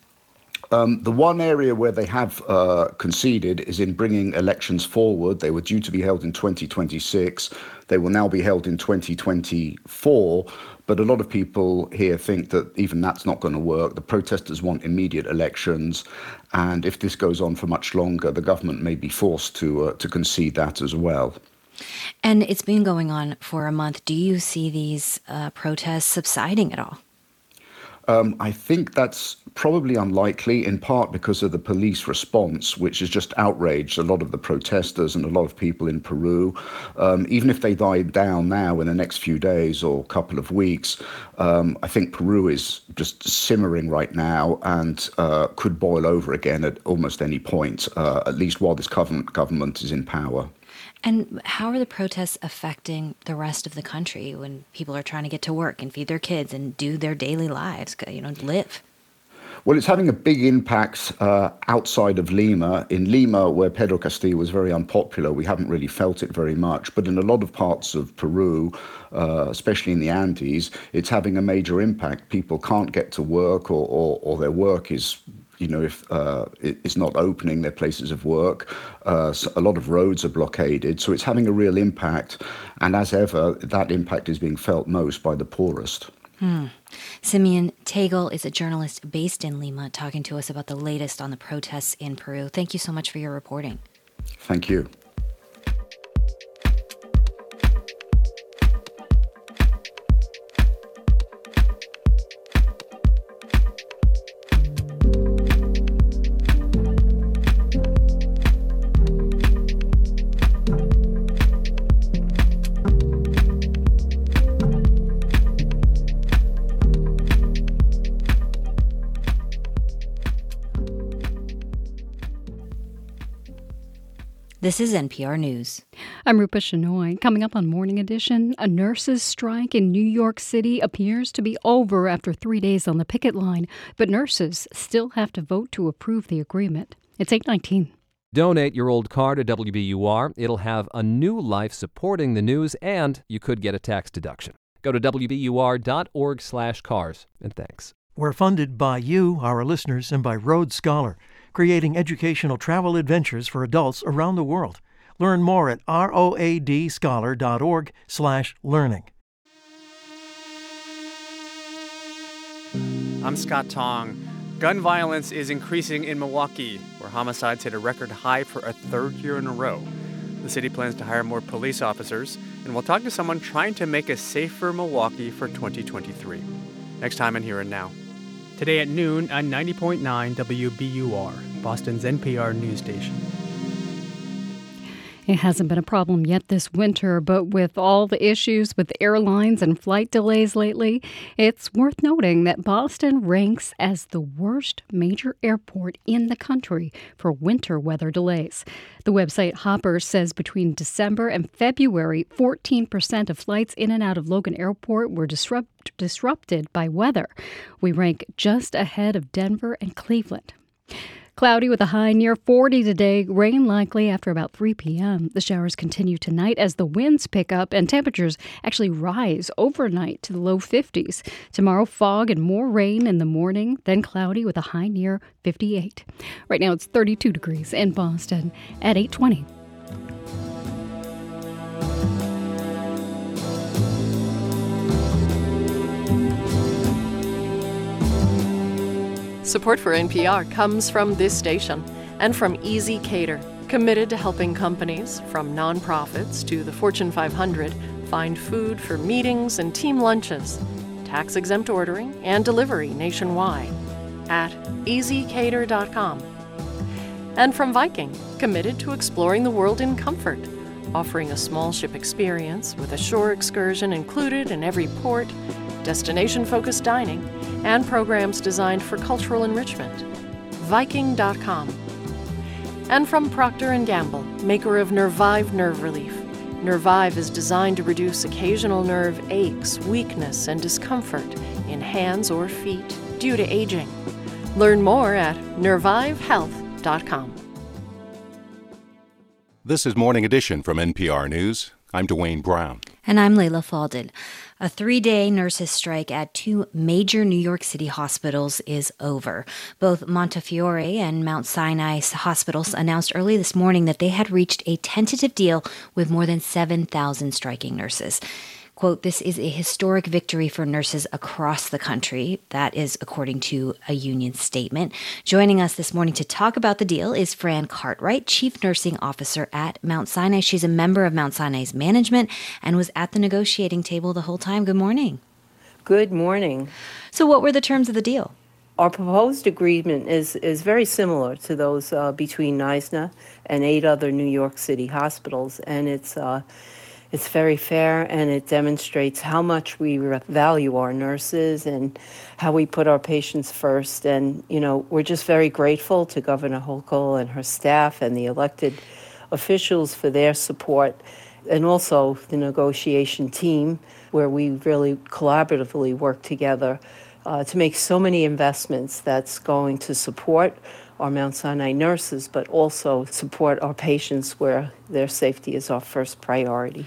Um, the one area where they have uh, conceded is in bringing elections forward. They were due to be held in 2026. They will now be held in 2024. But a lot of people here think that even that's not going to work. The protesters want immediate elections, and if this goes on for much longer, the government may be forced to uh, to concede that as well. And it's been going on for a month. Do you see these uh, protests subsiding at all? Um, I think that's probably unlikely, in part because of the police response, which has just outraged a lot of the protesters and a lot of people in Peru. Um, even if they die down now in the next few days or couple of weeks, um, I think Peru is just simmering right now and uh, could boil over again at almost any point, uh, at least while this government, government is in power. And how are the protests affecting the rest of the country when people are trying to get to work and feed their kids and do their daily lives, you know, live? Well, it's having a big impact uh, outside of Lima. In Lima, where Pedro Castillo was very unpopular, we haven't really felt it very much. But in a lot of parts of Peru, uh, especially in the Andes, it's having a major impact. People can't get to work, or, or, or their work is you know, if uh, it's not opening their places of work, uh, so a lot of roads are blockaded. So it's having a real impact. And as ever, that impact is being felt most by the poorest. Hmm. Simeon Tegel is a journalist based in Lima talking to us about the latest on the protests in Peru. Thank you so much for your reporting. Thank you. This is NPR News. I'm Rupa Shenoy. Coming up on Morning Edition, a nurses' strike in New York City appears to be over after three days on the picket line, but nurses still have to vote to approve the agreement. It's 819. Donate your old car to WBUR. It'll have a new life supporting the news, and you could get a tax deduction. Go to WBUR.org slash cars, and thanks. We're funded by you, our listeners, and by Road Scholar, creating educational travel adventures for adults around the world. Learn more at roadscholar.org/learning. I'm Scott Tong. Gun violence is increasing in Milwaukee, where homicides hit a record high for a third year in a row. The city plans to hire more police officers, and we'll talk to someone trying to make a safer Milwaukee for 2023. Next time on Here and Now. Today at noon on 90.9 WBUR, Boston's NPR news station. It hasn't been a problem yet this winter, but with all the issues with airlines and flight delays lately, it's worth noting that Boston ranks as the worst major airport in the country for winter weather delays. The website Hopper says between December and February, 14% of flights in and out of Logan Airport were disrupt- disrupted by weather. We rank just ahead of Denver and Cleveland. Cloudy with a high near 40 today. Rain likely after about 3 p.m. The showers continue tonight as the winds pick up and temperatures actually rise overnight to the low 50s. Tomorrow, fog and more rain in the morning, then cloudy with a high near 58. Right now, it's 32 degrees in Boston at 820. Support for NPR comes from this station and from ezCater, committed to helping companies, from nonprofits to the Fortune 500, find food for meetings and team lunches, tax exempt ordering and delivery nationwide at ezcater.com. And from Viking, committed to exploring the world in comfort, offering a small ship experience with a shore excursion included in every port, destination focused dining, and programs designed for cultural enrichment. Viking.com. And from Procter & Gamble, maker of Nervive Nerve Relief. Nervive is designed to reduce occasional nerve aches, weakness, and discomfort in hands or feet due to aging. Learn more at nervivehealth.com. This is Morning Edition from NPR News. I'm Dwane Brown. And I'm Leila Fadel. A three day nurses' strike at two major New York City hospitals is over. Both Montefiore and Mount Sinai hospitals announced early this morning that they had reached a tentative deal with more than 7,000 striking nurses. Quote, this is a historic victory for nurses across the country. That is according to a union statement. Joining us this morning to talk about the deal is Fran Cartwright, Chief Nursing Officer at Mount Sinai. She's a member of Mount Sinai's management and was at the negotiating table the whole time. Good morning. Good morning. So, what were the terms of the deal? Our proposed agreement is, is very similar to those uh, between NYSNA and eight other New York City hospitals, and it's uh, it's very fair and it demonstrates how much we value our nurses and how we put our patients first. And, you know, we're just very grateful to Governor Hochul and her staff and the elected officials for their support and also the negotiation team where we really collaboratively work together uh, to make so many investments that's going to support our Mount Sinai nurses, but also support our patients where their safety is our first priority.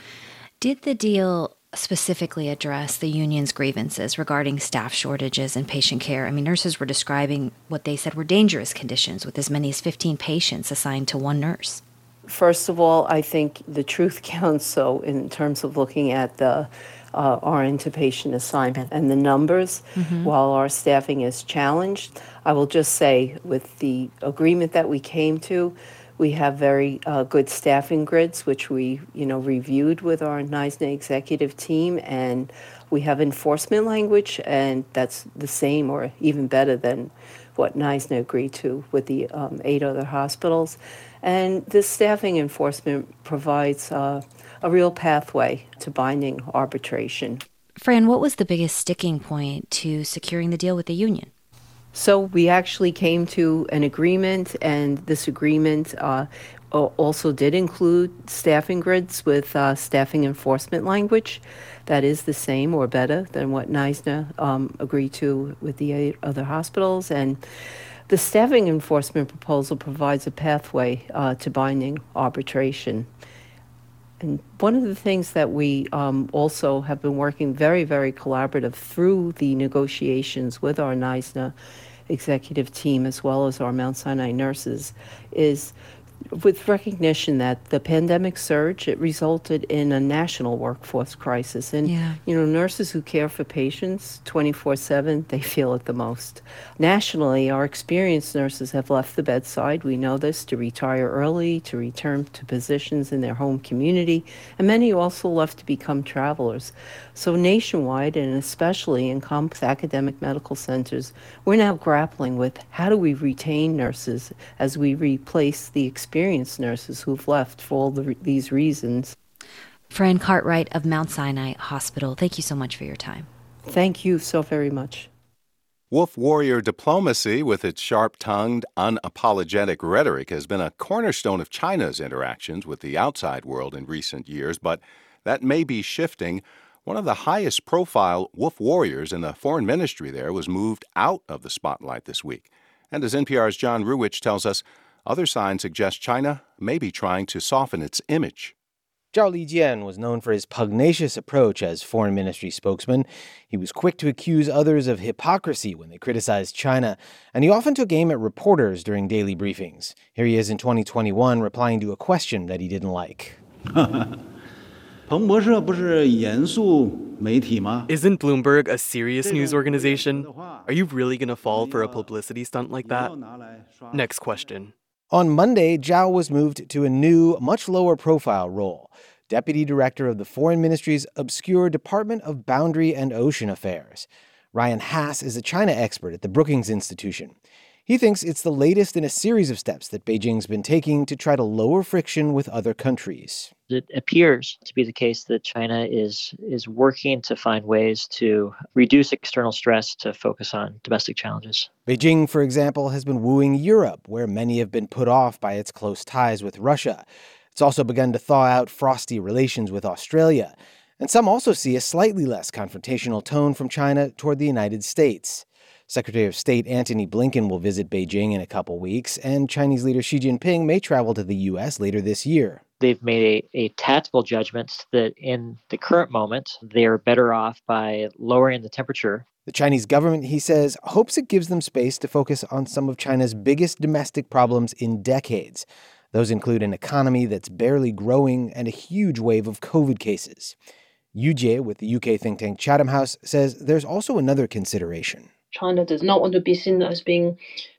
Did the deal specifically address the union's grievances regarding staff shortages and patient care? I mean, nurses were describing what they said were dangerous conditions with as many as 15 patients assigned to one nurse. First of all, I think the truth <laughs> counts. So, in terms of looking at the uh, our intubation assignment and the numbers, mm-hmm. while our staffing is challenged, I will just say with the agreement that we came to, we have very uh, good staffing grids, which we, you know, reviewed with our NYSNA executive team, and we have enforcement language, and that's the same or even better than what NYSNA agreed to with the um, eight other hospitals. And this staffing enforcement provides uh, a real pathway to binding arbitration. Fran, what was the biggest sticking point to securing the deal with the union? So we actually came to an agreement, and this agreement uh, also did include staffing grids with uh, staffing enforcement language that is the same or better than what NYSNA um, agreed to with the other hospitals. And the staffing enforcement proposal provides a pathway uh, to binding arbitration. And one of the things that we um, also have been working very, very collaborative through the negotiations with our NYSNA executive team as well as our Mount Sinai nurses is with recognition that the pandemic surge it resulted in a national workforce crisis. And Yeah. you know nurses who care for patients 24/7 they feel it the most. Nationally our experienced nurses have left the bedside. We know this to retire early to return to positions in their home community. And many also left to become travelers so nationwide and especially in complex academic medical centers we're now grappling with how do we retain nurses as we replace the experienced nurses who've left for all the, these reasons. Fran Cartwright of Mount Sinai Hospital, thank you so much for your time. Thank you so very much. Wolf warrior diplomacy, with its sharp tongued, unapologetic rhetoric, has been a cornerstone of China's interactions with the outside world in recent years, but that may be shifting. One of the highest profile wolf warriors in the foreign ministry there was moved out of the spotlight this week. And as NPR's John Ruwitch tells us, other signs suggest China may be trying to soften its image. Zhao Lijian was known for his pugnacious approach as foreign ministry spokesman. He was quick to accuse others of hypocrisy when they criticized China, and he often took aim at reporters during daily briefings. Here he is in 2021 replying to a question that he didn't like. <laughs> Isn't Bloomberg a serious news organization? Are you really gonna fall for a publicity stunt like that? Next question. On Monday, Zhao was moved to a new, much lower profile role Deputy Director of the Foreign Ministry's obscure Department of Boundary and Ocean Affairs. Ryan Hass is a China expert at the Brookings Institution. He thinks it's the latest in a series of steps that Beijing's been taking to try to lower friction with other countries. It appears to be the case that China is is working to find ways to reduce external stress to focus on domestic challenges. Beijing, for example, has been wooing Europe, where many have been put off by its close ties with Russia. It's also begun to thaw out frosty relations with Australia. And some also see a slightly less confrontational tone from China toward the United States. Secretary of State Antony Blinken will visit Beijing in a couple weeks, and Chinese leader Xi Jinping may travel to the U.S. later this year. They've made a, a tactical judgment that in the current moment, they're better off by lowering the temperature The Chinese government, he says, hopes it gives them space to focus on some of China's biggest domestic problems in decades. Those include an economy that's barely growing and a huge wave of COVID cases. Yu Jie with the UK think tank Chatham House says there's also another consideration. China does not want to be seen as being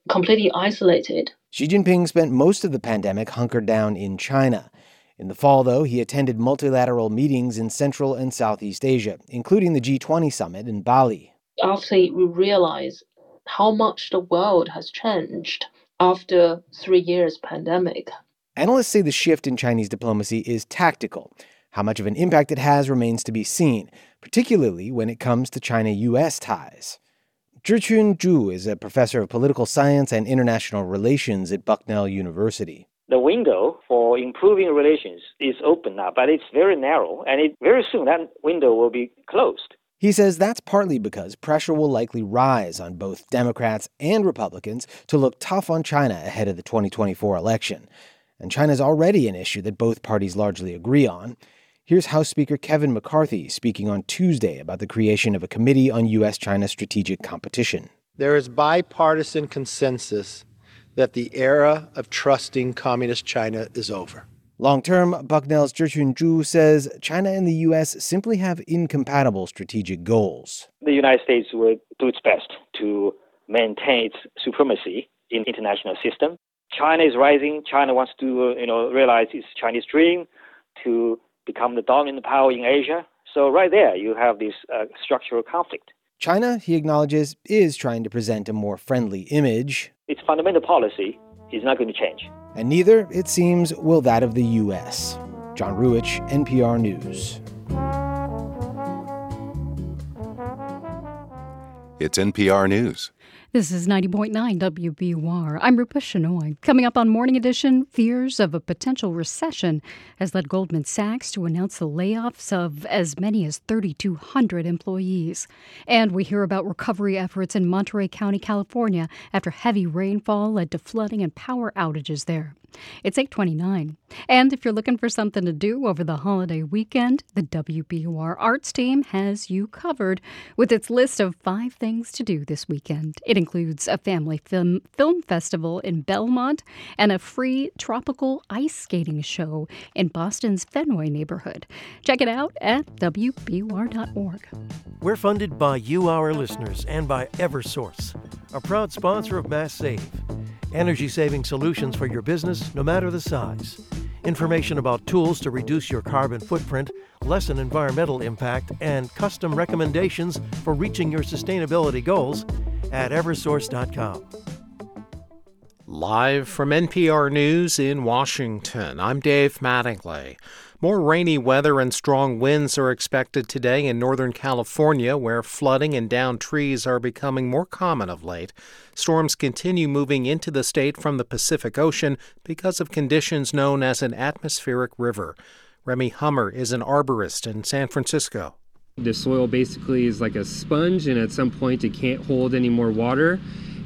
completely isolated. Xi Jinping spent most of the pandemic hunkered down in China. In the fall, though, he attended multilateral meetings in Central and Southeast Asia, including the G20 summit in Bali. After we realize how much the world has changed after three years pandemic, Analysts say the shift in Chinese diplomacy is tactical. How much of an impact it has remains to be seen, particularly when it comes to China US ties. Zhiqun Zhu is a professor of political science and international relations at Bucknell University. the window for improving relations is open now, but it's very narrow, and it, very soon that window will be closed. He says that's partly because pressure will likely rise on both Democrats and Republicans to look tough on China ahead of the 2024 election. And China's already an issue that both parties largely agree on. Here's House Speaker Kevin McCarthy speaking on Tuesday about the creation of a committee on U.S. China strategic competition. There is bipartisan consensus that the era of trusting Communist China is over. Long term, Bucknell's Zhiqun Zhu says China and the U.S. simply have incompatible strategic goals. The United States will do its best to maintain its supremacy in the international system. China is rising. China wants to, uh, you know, realize its Chinese dream to become the dominant power in Asia. So right there, you have this uh, structural conflict. China, he acknowledges, is trying to present a more friendly image, Its fundamental policy is not going to change. and neither, it seems, will that of the U.S. John Ruwitch, NPR News. It's NPR News. This is 90.9 WBUR. I'm Rupa Shenoy. Coming up on Morning Edition, fears of a potential recession has led Goldman Sachs to announce the layoffs of as many as 3,200 employees. And we hear about recovery efforts in Monterey County, California, after heavy rainfall led to flooding and power outages there. It's 829. And if you're looking for something to do over the holiday weekend, the WBUR Arts team has you covered with its list of five things to do this weekend. It includes a family film, film festival in Belmont and a free tropical ice skating show in Boston's Fenway neighborhood. Check it out at WBUR.org. We're funded by you, our listeners, and by Eversource, a proud sponsor of Mass Save. Energy saving solutions for your business, no matter the size. Information about tools to reduce your carbon footprint, lessen environmental impact, and custom recommendations for reaching your sustainability goals at Eversource.com. Live from NPR News in Washington, I'm Dave Mattingly. More rainy weather and strong winds are expected today in Northern California, where flooding and downed trees are becoming more common of late. Storms continue moving into the state from the Pacific Ocean because of conditions known as an atmospheric river. Remy Hummer is an arborist in San Francisco. The soil basically is like a sponge, and at some point it can't hold any more water,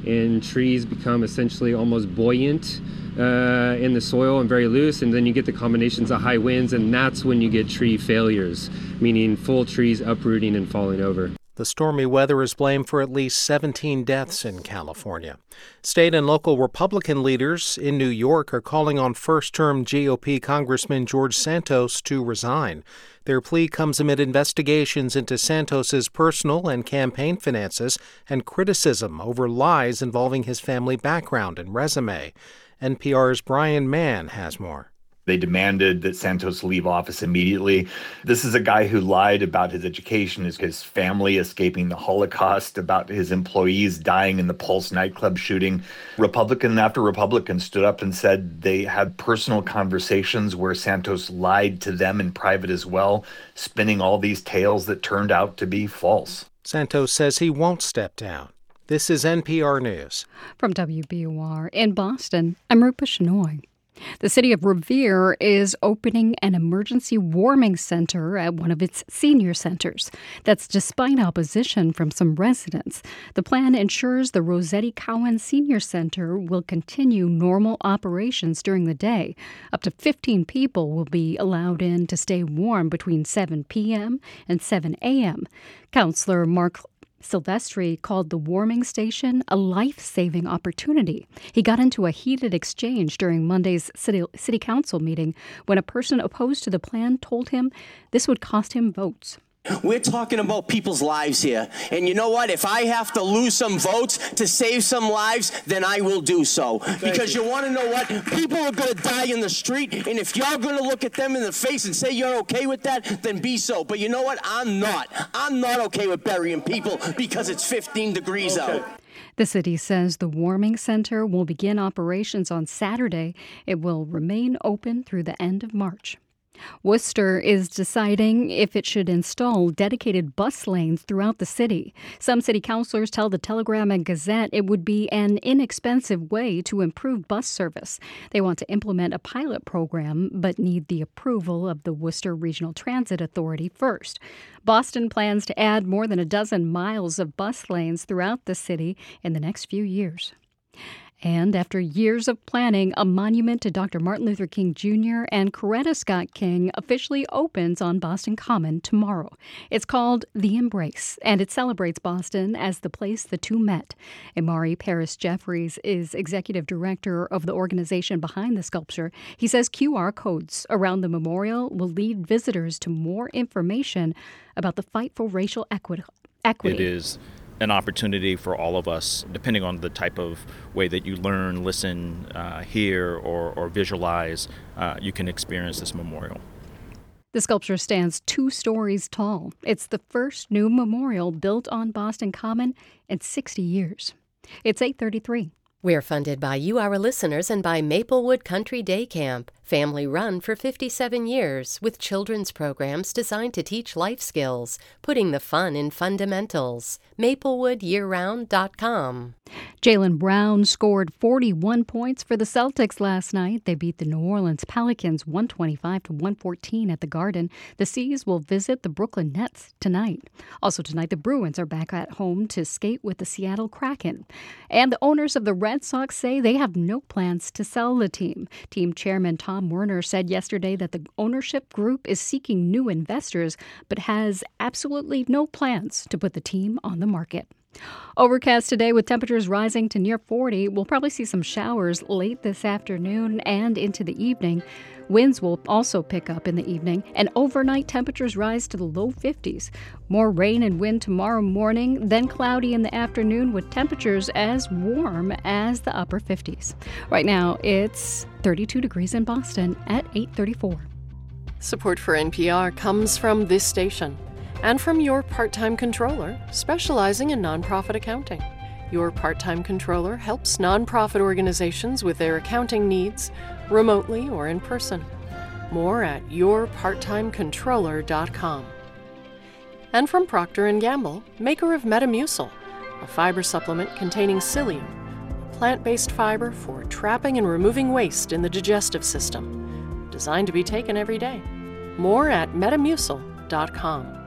and trees become essentially almost buoyant uh, in the soil and very loose, and then you get the combinations of high winds, and that's when you get tree failures, meaning full trees uprooting and falling over. The stormy weather is blamed for at least 17 deaths in California. State and local Republican leaders in New York are calling on first term GOP Congressman George Santos to resign. Their plea comes amid investigations into Santos's personal and campaign finances and criticism over lies involving his family background and resume. NPR's Brian Mann has more. They demanded that Santos leave office immediately. This is a guy who lied about his education, his, his family escaping the Holocaust, about his employees dying in the Pulse nightclub shooting. Republican after Republican stood up and said they had personal conversations where Santos lied to them in private as well, spinning all these tales that turned out to be false. Santos says he won't step down. This is NPR News. From WBUR in Boston, I'm Rupa Shenoy. The city of Revere is opening an emergency warming center at one of its senior centers. That's despite opposition from some residents. The plan ensures the Rossetti Cowan Senior Center will continue normal operations during the day. Up to 15 people will be allowed in to stay warm between 7 p.m. and 7 a.m. Councilor Mark Silvestri called the warming station a life saving opportunity. He got into a heated exchange during Monday's city, city council meeting when a person opposed to the plan told him this would cost him votes. We're talking about people's lives here. And you know what? If I have to lose some votes to save some lives, then I will do so. because you, you want to know what? People are going to die in the street. And if you're going to look at them in the face and say you're okay with that, then be so. But you know what? I'm not. I'm not okay with burying people because it's 15 degrees okay. out. The city says the warming center will begin operations on Saturday. It will remain open through the end of March. Worcester is deciding if it should install dedicated bus lanes throughout the city. Some city councilors tell the Telegram and Gazette it would be an inexpensive way to improve bus service. They want to implement a pilot program, but need the approval of the Worcester Regional Transit Authority first. Boston plans to add more than a dozen miles of bus lanes throughout the city in the next few years. And after years of planning, a monument to Dr. Martin Luther King Jr. and Coretta Scott King officially opens on Boston Common tomorrow. It's called The Embrace, and it celebrates Boston as the place the two met. Imari Paris Jeffries is executive director of the organization behind the sculpture. He says QR codes around the memorial will lead visitors to more information about the fight for racial equity. It is an opportunity for all of us, depending on the type of way that you learn, listen, uh, hear, or, or visualize, uh, you can experience this memorial. The sculpture stands two stories tall. It's the first new memorial built on Boston Common in 60 years. It's 833. We're funded by you, our listeners, and by Maplewood Country Day Camp. Family run for 57 years with children's programs designed to teach life skills, putting the fun in fundamentals. MaplewoodYearRound.com. Jaylen Brown scored 41 points for the Celtics last night. They beat the New Orleans Pelicans 125 to 114 at the Garden. The C's will visit the Brooklyn Nets tonight. Also tonight, the Bruins are back at home to skate with the Seattle Kraken. And the owners of the Red Sox say they have no plans to sell the team. Team chairman Tom Werner said yesterday that the ownership group is seeking new investors but has absolutely no plans to put the team on the market. Overcast today with temperatures rising to near 40. We'll probably see some showers late this afternoon and into the evening. Winds will also pick up in the evening, and overnight temperatures rise to the low 50s. More rain and wind tomorrow morning, then cloudy in the afternoon with temperatures as warm as the upper 50s. Right now, it's 32 degrees in Boston at 834. Support for NPR comes from this station and from your part time controller, specializing in nonprofit accounting. Your part time controller helps nonprofit organizations with their accounting needs, remotely or in person. More at yourparttimecontroller.com. And from Procter & Gamble, maker of Metamucil, a fiber supplement containing psyllium, plant-based fiber for trapping and removing waste in the digestive system, designed to be taken every day. More at metamucil.com.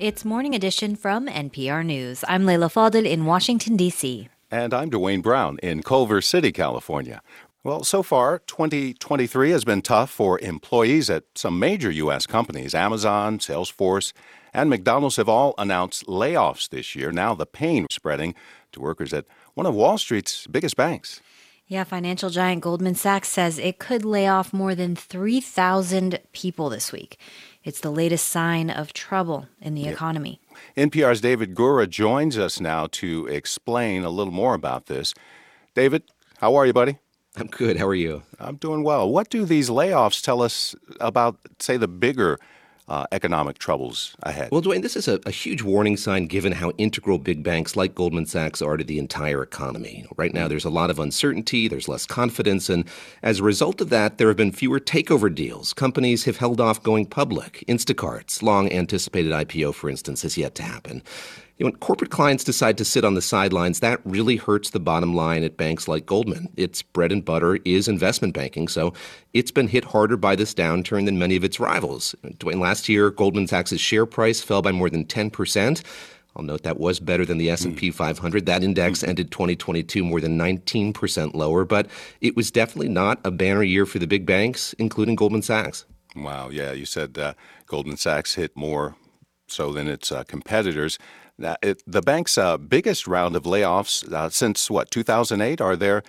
It's Morning Edition from NPR News. I'm Leila Fadel in Washington, D.C. And I'm Dwane Brown in Culver City, California. Well, so far, 2023 has been tough for employees at some major U.S. companies. Amazon, Salesforce, and McDonald's have all announced layoffs this year. Now the pain spreading to workers at one of Wall Street's biggest banks. Yeah, financial giant Goldman Sachs says it could lay off more than 3,000 people this week. It's the latest sign of trouble in the economy. NPR's David Gura joins us now to explain a little more about this. David, how are you, buddy? I'm good. How are you? I'm doing well. What do these layoffs tell us about, say, the bigger uh, economic troubles ahead. Well, Dwane, this is a, a, huge warning sign given how integral big banks like Goldman Sachs are to the entire economy. Right now, there's a lot of uncertainty, there's less confidence, and as a result of that, there have been fewer takeover deals. Companies have held off going public. Instacart's long anticipated IPO, for instance, has yet to happen when corporate clients decide to sit on the sidelines, that really hurts the bottom line at banks like Goldman. Its bread and butter is investment banking, so it's been hit harder by this downturn than many of its rivals. Dwane, last year, Goldman Sachs' share price fell by more than 10%. I'll note that was better than the S&P 500. That index ended 2022 more than 19% lower, but it was definitely not a banner year for the big banks, including Goldman Sachs. Wow, yeah, you said uh, Goldman Sachs hit more so than its uh, competitors. Now, it, the bank's uh, biggest round of layoffs uh, since what 2008. Are there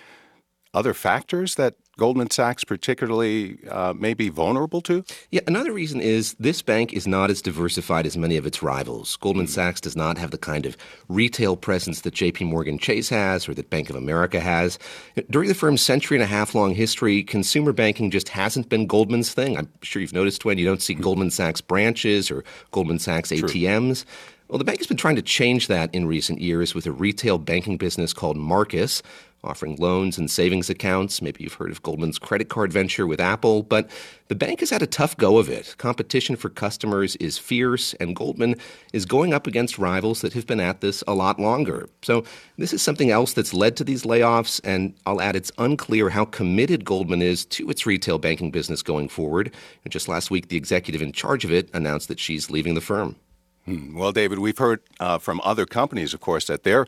other factors that Goldman Sachs particularly uh, may be vulnerable to? Yeah, another reason is this bank is not as diversified as many of its rivals. Goldman mm-hmm. Sachs does not have the kind of retail presence that JP Morgan Chase has or that Bank of America has. During the firm's century and a half long history, consumer banking just hasn't been Goldman's thing. I'm sure you've noticed, when you don't see mm-hmm. Goldman Sachs branches or Goldman Sachs True. ATMs. Well, the bank has been trying to change that in recent years with a retail banking business called Marcus, offering loans and savings accounts. Maybe you've heard of Goldman's credit card venture with Apple, but the bank has had a tough go of it. Competition for customers is fierce, and Goldman is going up against rivals that have been at this a lot longer. So, this is something else that's led to these layoffs, and I'll add it's unclear how committed Goldman is to its retail banking business going forward. And just last week, the executive in charge of it announced that she's leaving the firm. Hmm. Well, David, we've heard uh, from other companies, of course, that they're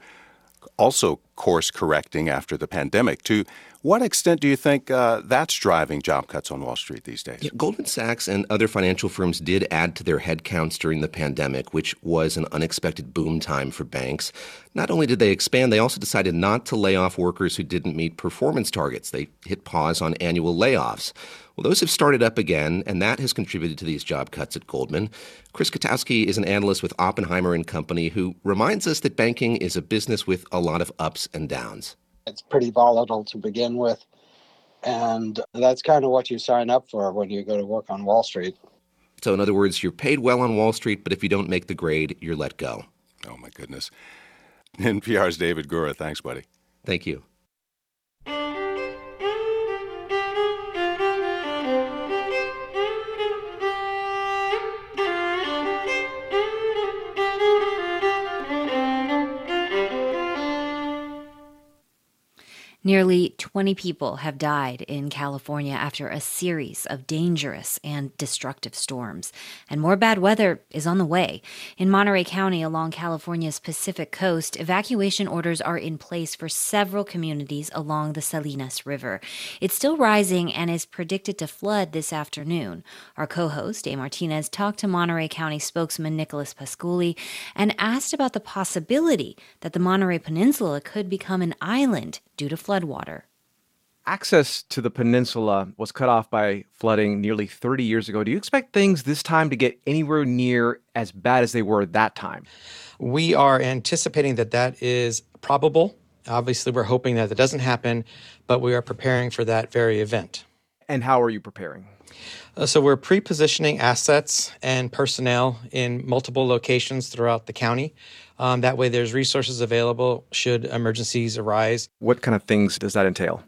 also course correcting after the pandemic. To what extent do you think uh, that's driving job cuts on Wall Street these days? Yeah, Goldman Sachs and other financial firms did add to their headcounts during the pandemic, which was an unexpected boom time for banks. Not only did they expand, they also decided not to lay off workers who didn't meet performance targets. They hit pause on annual layoffs. Well, those have started up again, and that has contributed to these job cuts at Goldman. Chris Kotowski is an analyst with Oppenheimer and Company who reminds us that banking is a business with a lot of ups and downs. It's pretty volatile to begin with, and that's kind of what you sign up for when you go to work on Wall Street. So, in other words, you're paid well on Wall Street, but if you don't make the grade, you're let go. Oh, my goodness. <laughs> NPR's David Gura. Thanks, buddy. Thank you. Nearly 20 people have died in California after a series of dangerous and destructive storms, and more bad weather is on the way. In Monterey County along California's Pacific coast, evacuation orders are in place for several communities along the Salinas River. It's still rising and is predicted to flood this afternoon. Our co host, A. Martinez, talked to Monterey County spokesman Nicholas Pasculli and asked about the possibility that the Monterey Peninsula could become an island due to floodwater. Access to the peninsula was cut off by flooding nearly 30 years ago. Do you expect things this time to get anywhere near as bad as they were that time? We are anticipating that that is probable. Obviously, we're hoping that it doesn't happen, but we are preparing for that very event. And how are you preparing? Uh, so, we're pre positioning assets and personnel in multiple locations throughout the county. Um, that way, there's resources available should emergencies arise. What kind of things does that entail?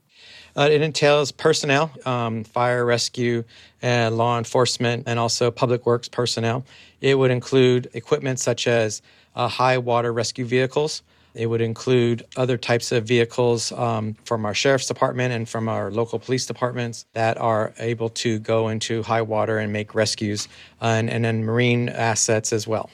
Uh, it entails personnel, um, fire, rescue, uh, law enforcement, and also public works personnel. It would include equipment such as uh, high water rescue vehicles. It would include other types of vehicles um, from our sheriff's department and from our local police departments that are able to go into high water and make rescues, and, and then marine assets as well.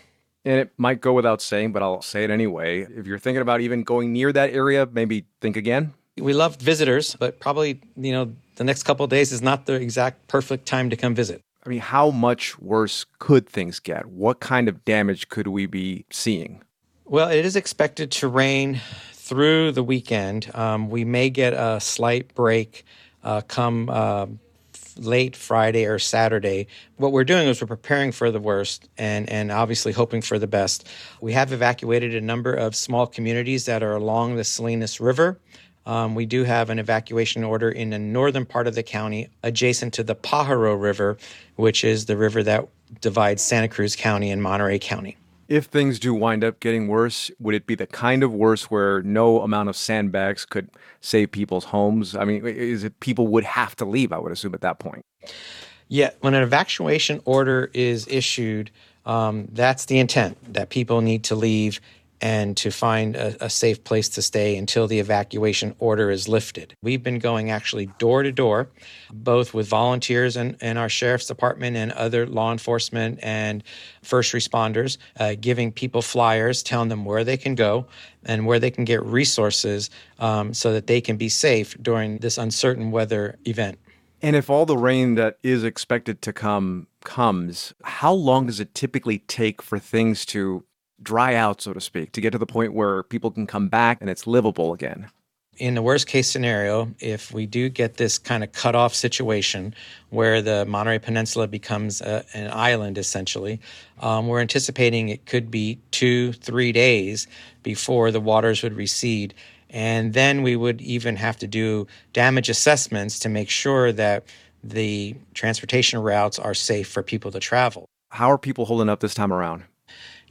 And it might go without saying, but I'll say it anyway. If you're thinking about even going near that area, maybe think again. We love visitors, but probably, you know, the next couple days is not the exact perfect time to come visit. I mean, how much worse could things get? What kind of damage could we be seeing? Well, it is expected to rain through the weekend. Um, we may get a slight break uh, come uh, late Friday or Saturday. What we're doing is we're preparing for the worst and, and obviously hoping for the best. We have evacuated a number of small communities that are along the Salinas River. Um, we do have an evacuation order in the northern part of the county, adjacent to the Pajaro River, which is the river that divides Santa Cruz County and Monterey County. If things do wind up getting worse, would it be the kind of worse where no amount of sandbags could save people's homes? I mean, is it people would have to leave? I would assume at that point. Yeah, when an evacuation order is issued, um, that's the intent that people need to leave and to find a, a, safe place to stay until the evacuation order is lifted. We've been going actually door to door, both with volunteers and, and our sheriff's department and other law enforcement and first responders, uh, giving people flyers, telling them where they can go and where they can get resources um, so that they can be safe during this uncertain weather event. And if all the rain that is expected to come comes, how long does it typically take for things to dry out, so to speak, to get to the point where people can come back and it's livable again? In the worst case scenario, if we do get this kind of cut off situation where the Monterey Peninsula becomes a, an island essentially, um, we're anticipating it could be two, three days before the waters would recede. And then we would even have to do damage assessments to make sure that the transportation routes are safe for people to travel. How are people holding up this time around?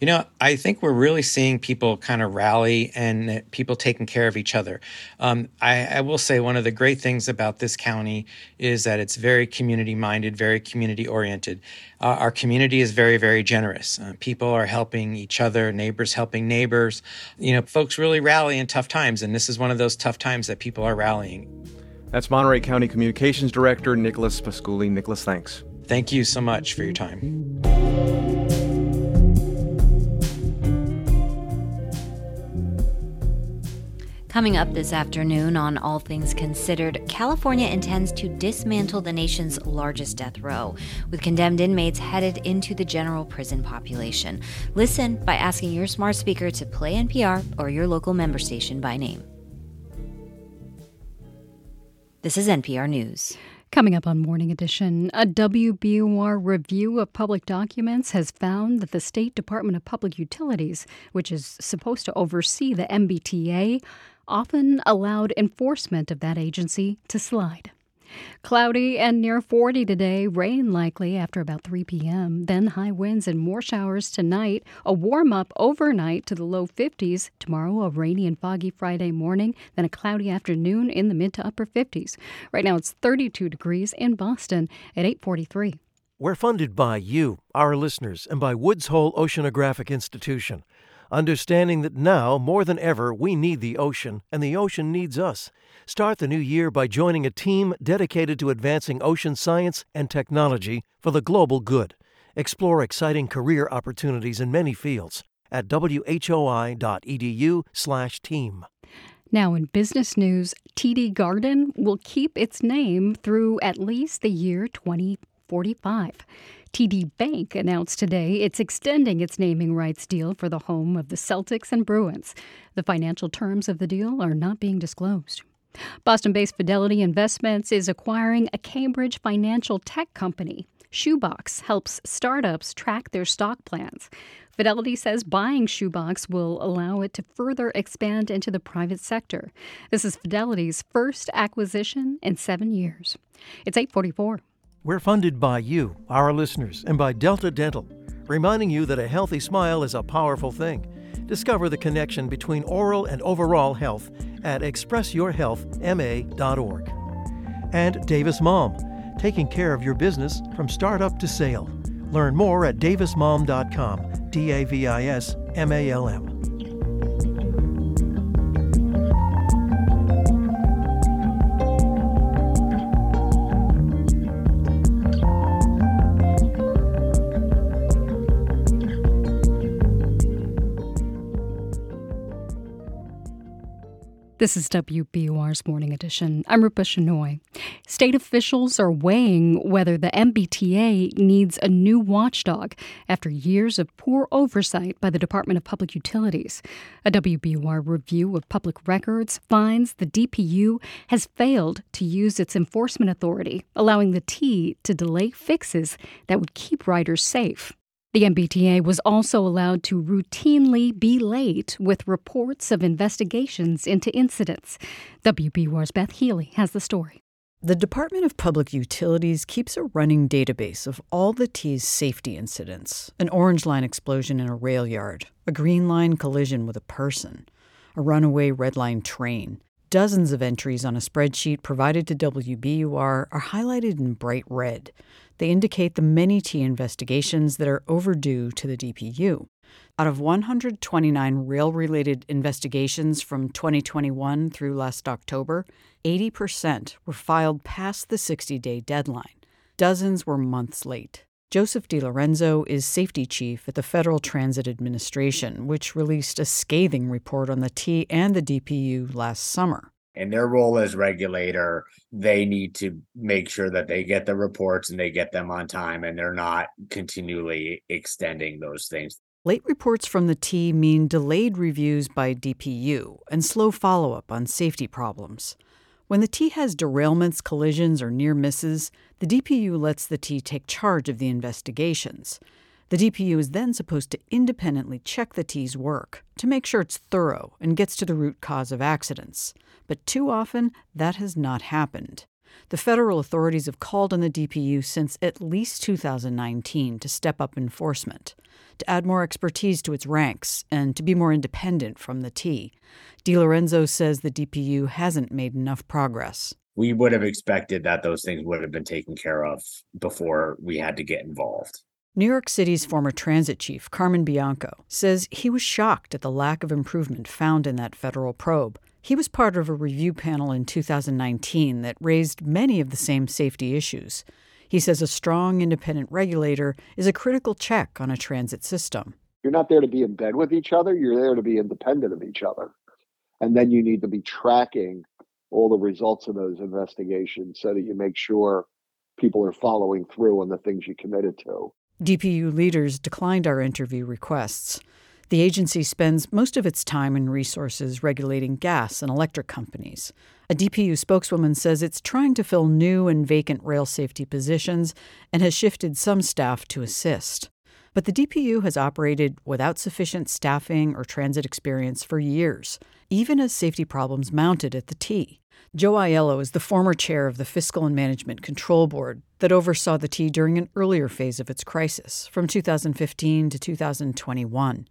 You know, I think we're really seeing people kind of rally and people taking care of each other. Um, I, I, will say one of the great things about this county is that it's very community minded, very community oriented. Uh, our community is very, very generous. Uh, people are helping each other, neighbors helping neighbors. You know, folks really rally in tough times, and this is one of those tough times that people are rallying. That's Monterey County Communications Director Nicholas Pasculli. Nicholas, thanks. Thank you so much for your time. Coming up this afternoon on All Things Considered, California intends to dismantle the nation's largest death row, with condemned inmates headed into the general prison population. Listen by asking your smart speaker to play NPR or your local member station by name. This is NPR News. Coming up on Morning Edition, a WBUR review of public documents has found that the State Department of Public Utilities, which is supposed to oversee the MBTA, often allowed enforcement of that agency to slide. Cloudy and near 40 today, rain likely after about 3 p.m., then high winds and more showers tonight, a warm up overnight to the low 50s, tomorrow a rainy and foggy Friday morning, then a cloudy afternoon in the mid to upper 50s. Right now it's 32 degrees in Boston at 843. We're funded by you, our listeners, and by Woods Hole Oceanographic Institution. Understanding that now, more than ever, we need the ocean, and the ocean needs us. Start the new year by joining a team dedicated to advancing ocean science and technology for the global good. Explore exciting career opportunities in many fields at whoi.edu/team. Now, in business news, TD Garden will keep its name through at least the year 2045. TD Bank announced today it's extending its naming rights deal for the home of the Celtics and Bruins. The financial terms of the deal are not being disclosed. Boston based Fidelity Investments is acquiring a Cambridge financial tech company. Shoebox helps startups track their stock plans. Fidelity says buying Shoebox will allow it to further expand into the private sector. This is Fidelity's first acquisition in seven years. It's 844. We're funded by you, our listeners, and by Delta Dental, reminding you that a healthy smile is a powerful thing. Discover the connection between oral and overall health at expressyourhealthma.org. And Davis Malm, taking care of your business from startup to sale. Learn more at davismalm.com, D A V I S M A L M. This is WBUR's Morning Edition. I'm Rupa Shenoy. State officials are weighing whether the MBTA needs a new watchdog after years of poor oversight by the Department of Public Utilities. A WBUR review of public records finds the DPU has failed to use its enforcement authority, allowing the T to delay fixes that would keep riders safe. The MBTA was also allowed to routinely be late with reports of investigations into incidents. WBUR's Beth Healy has the story. The Department of Public Utilities keeps a running database of all the T's safety incidents an orange line explosion in a rail yard, a green line collision with a person, a runaway red line train. Dozens of entries on a spreadsheet provided to WBUR are highlighted in bright red. They indicate the many T investigations that are overdue to the DPU. Out of 129 rail related investigations from 2021 through last October, 80% were filed past the 60 day deadline. Dozens were months late. Joseph DeLorenzo is safety chief at the Federal Transit Administration, which released a scathing report on the T and the DPU last summer in their role as regulator, they need to make sure that they get the reports and they get them on time and they're not continually extending those things. Late reports from the T mean delayed reviews by DPU and slow follow up on safety problems. When the T has derailments, collisions, or near misses, the DPU lets the T take charge of the investigations. The DPU is then supposed to independently check the T's work to make sure it's thorough and gets to the root cause of accidents. But too often, that has not happened. The federal authorities have called on the DPU since at least 2019 to step up enforcement, to add more expertise to its ranks, and to be more independent from the T. DeLorenzo says the DPU hasn't made enough progress. We would have expected that those things would have been taken care of before we had to get involved. New York City's former transit chief, Carmen Bianco, says he was shocked at the lack of improvement found in that federal probe. He was part of a review panel in 2019 that raised many of the same safety issues. He says a strong independent regulator is a critical check on a transit system. You're not there to be in bed with each other, you're there to be independent of each other. And then you need to be tracking all the results of those investigations so that you make sure people are following through on the things you committed to. DPU leaders declined our interview requests. The agency spends most of its time and resources regulating gas and electric companies. A DPU spokeswoman says it's trying to fill new and vacant rail safety positions and has shifted some staff to assist. But the DPU has operated without sufficient staffing or transit experience for years, even as safety problems mounted at the T. Joe Aiello is the former chair of the Fiscal and Management Control Board that oversaw the T during an earlier phase of its crisis, from 2015 to 2021.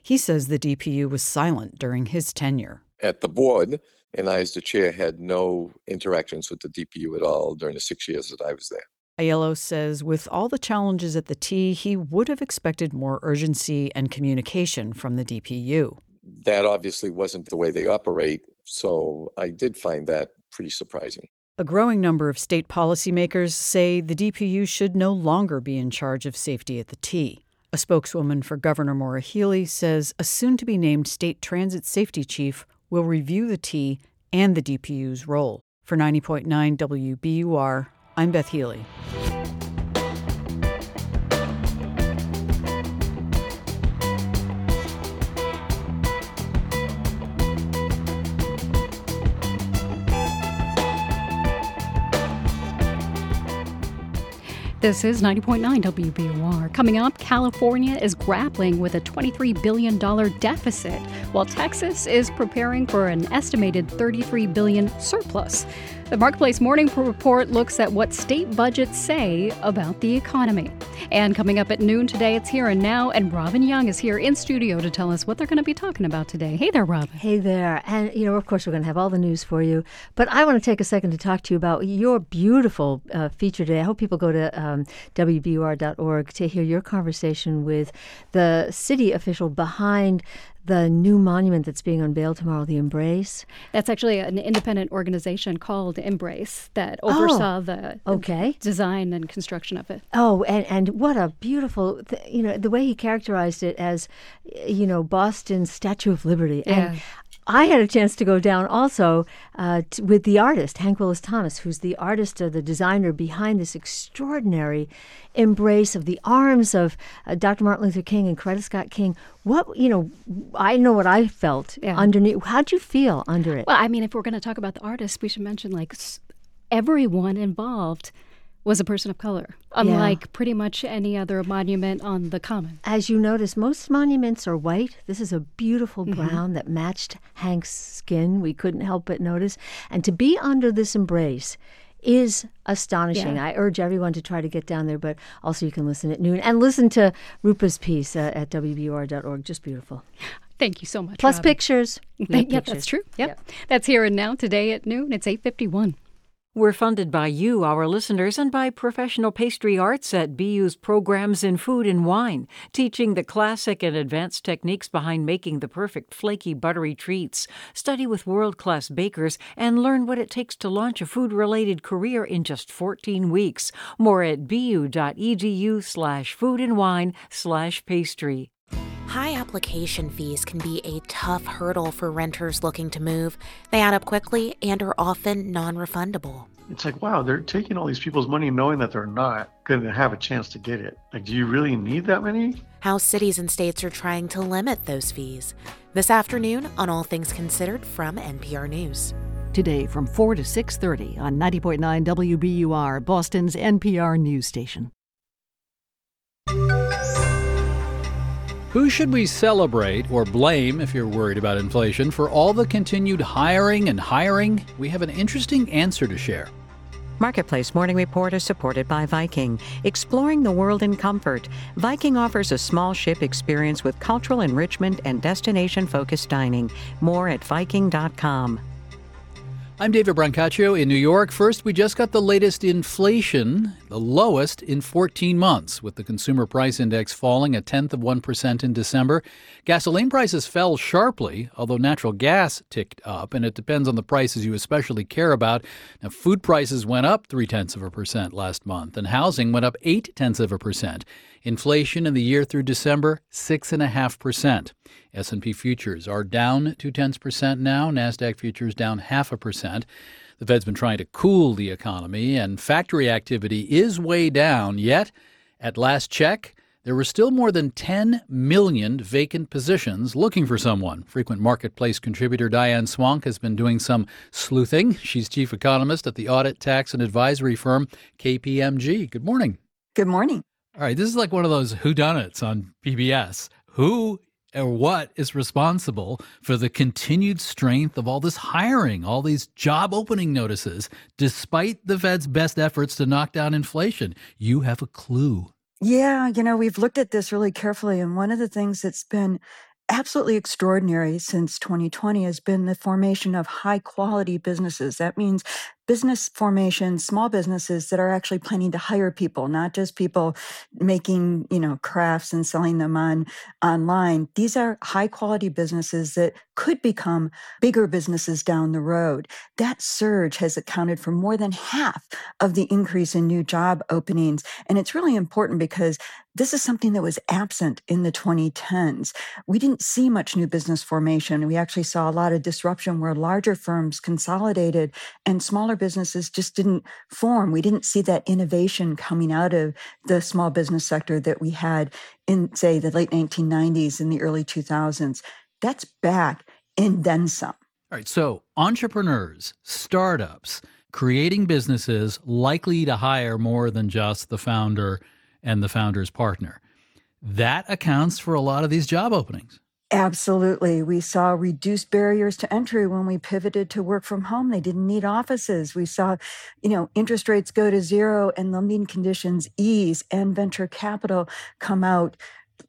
He says the DPU was silent during his tenure. At the board, and I, as the chair, had no interactions with the DPU at all during the six years that I was there. Aiello says with all the challenges at the T, he would have expected more urgency and communication from the DPU. That obviously wasn't the way they operate, so I did find that pretty surprising. A growing number of state policymakers say the DPU should no longer be in charge of safety at the T. A spokeswoman for Governor Maura Healey says a soon to be named state transit safety chief will review the T and the DPU's role. For 90.9 WBUR, I'm Beth Healy. This is 90.9 WBUR. Coming up, California is grappling with a $23 billion deficit, while Texas is preparing for an estimated 33 billion surplus. The Marketplace Morning Report looks at what state budgets say about the economy. And coming up at noon today, it's Here and Now, and Robin Young is here in studio to tell us what they're going to be talking about today. Hey there, Robin. Hey there. And, you know, of course, we're going to have all the news for you. But I want to take a second to talk to you about your beautiful uh, feature today. I hope people go to um, WBUR.org to hear your conversation with the city official behind the new monument that's being unveiled tomorrow, the Embrace. That's actually an independent organization called Embrace that oversaw Oh, the okay. design and construction of it. Oh, and, and what a beautiful, th- you know, the way he characterized it as, you know, Boston's Statue of Liberty. Yeah. And I had a chance to go down also uh, t- with the artist, Hank Willis Thomas, who's the artist or the designer behind this extraordinary embrace of the arms of uh, Dr. Martin Luther King and Coretta Scott King. What, you know, I know what I felt Yeah. underneath. How'd you feel under it? Well, I mean, if we're going to talk about the artist, we should mention like s- everyone involved was a person of color, unlike pretty much any other monument on the common. As you notice, most monuments are white. This is a beautiful Mhm. brown that matched Hank's skin. We couldn't help but notice. And to be under this embrace is astonishing. Yeah. I urge everyone to try to get down there, but also you can listen at noon and listen to Rupa's piece uh, at WBUR.org. Just beautiful. Thank you so much. Plus Robin. pictures. <laughs> Have yeah, pictures. that's true. Yep. That's here and now today at noon. It's 851. We're funded by you, our listeners, and by professional pastry arts at BU's programs in food and wine, teaching the classic and advanced techniques behind making the perfect flaky, buttery treats. Study with world class bakers and learn what it takes to launch a food related career in just 14 weeks. More at bu.edu slash food and wine slash pastry. High application fees can be a tough hurdle for renters looking to move. They add up quickly and are often non refundable. It's like, wow, they're taking all these people's money knowing that they're not going to have a chance to get it. Like, do you really need that many? How cities and states are trying to limit those fees. This afternoon on All Things Considered from NPR News. Today from 4 to 6:30 on 90.9 WBUR, Boston's NPR news station. Who should we celebrate or blame if you're worried about inflation for all the continued hiring and hiring? We have an interesting answer to share. Marketplace Morning Report is supported by Viking. Exploring the world in comfort, Viking offers a small ship experience with cultural enrichment and destination focused dining. More at Viking.com. I'm David Brancaccio in New York. First, we just got the latest inflation, the lowest in 14 months, with the consumer price index falling a tenth of 1% in December. Gasoline prices fell sharply, although natural gas ticked up, and it depends on the prices you especially care about. Now, food prices went up three tenths of a percent last month, and housing went up eight tenths of a percent. Inflation in the year through December, six and a half percent. S&P futures are down two tenths percent now. Nasdaq futures down half a percent. The Fed's been trying to cool the economy, and factory activity is way down. Yet, at last check, there were still more than 10 million vacant positions looking for someone. Frequent marketplace contributor Diane Swonk has been doing some sleuthing. She's chief economist at the audit, tax, and advisory firm KPMG. Good morning. Good morning. All right, this is like one of those whodunits on PBS. Who or what is responsible for the continued strength of all this hiring, all these job opening notices, despite the Fed's best efforts to knock down inflation? You have a clue. Yeah, you know, we've looked at this really carefully, and one of the things that's been absolutely extraordinary since 2020 has been the formation of high quality businesses. That means business formation, small businesses that are actually planning to hire people, not just people making, you know, crafts and selling them on online. These are high quality businesses that could become bigger businesses down the road. That surge has accounted for more than half of the increase in new job openings. And it's really important because this is something that was absent in the 2010s. We didn't see much new business formation. We actually saw a lot of disruption where larger firms consolidated and smaller businesses just didn't form. We didn't see that innovation coming out of the small business sector that we had in, say, the late 1990s and the early 2000s. That's back and then some. All right. So, entrepreneurs, startups, creating businesses likely to hire more than just the founder and the founder's partner. That accounts for a lot of these job openings. Absolutely. We saw reduced barriers to entry when we pivoted to work from home. They didn't need offices. We saw, you know, interest rates go to zero and lending conditions ease and venture capital come out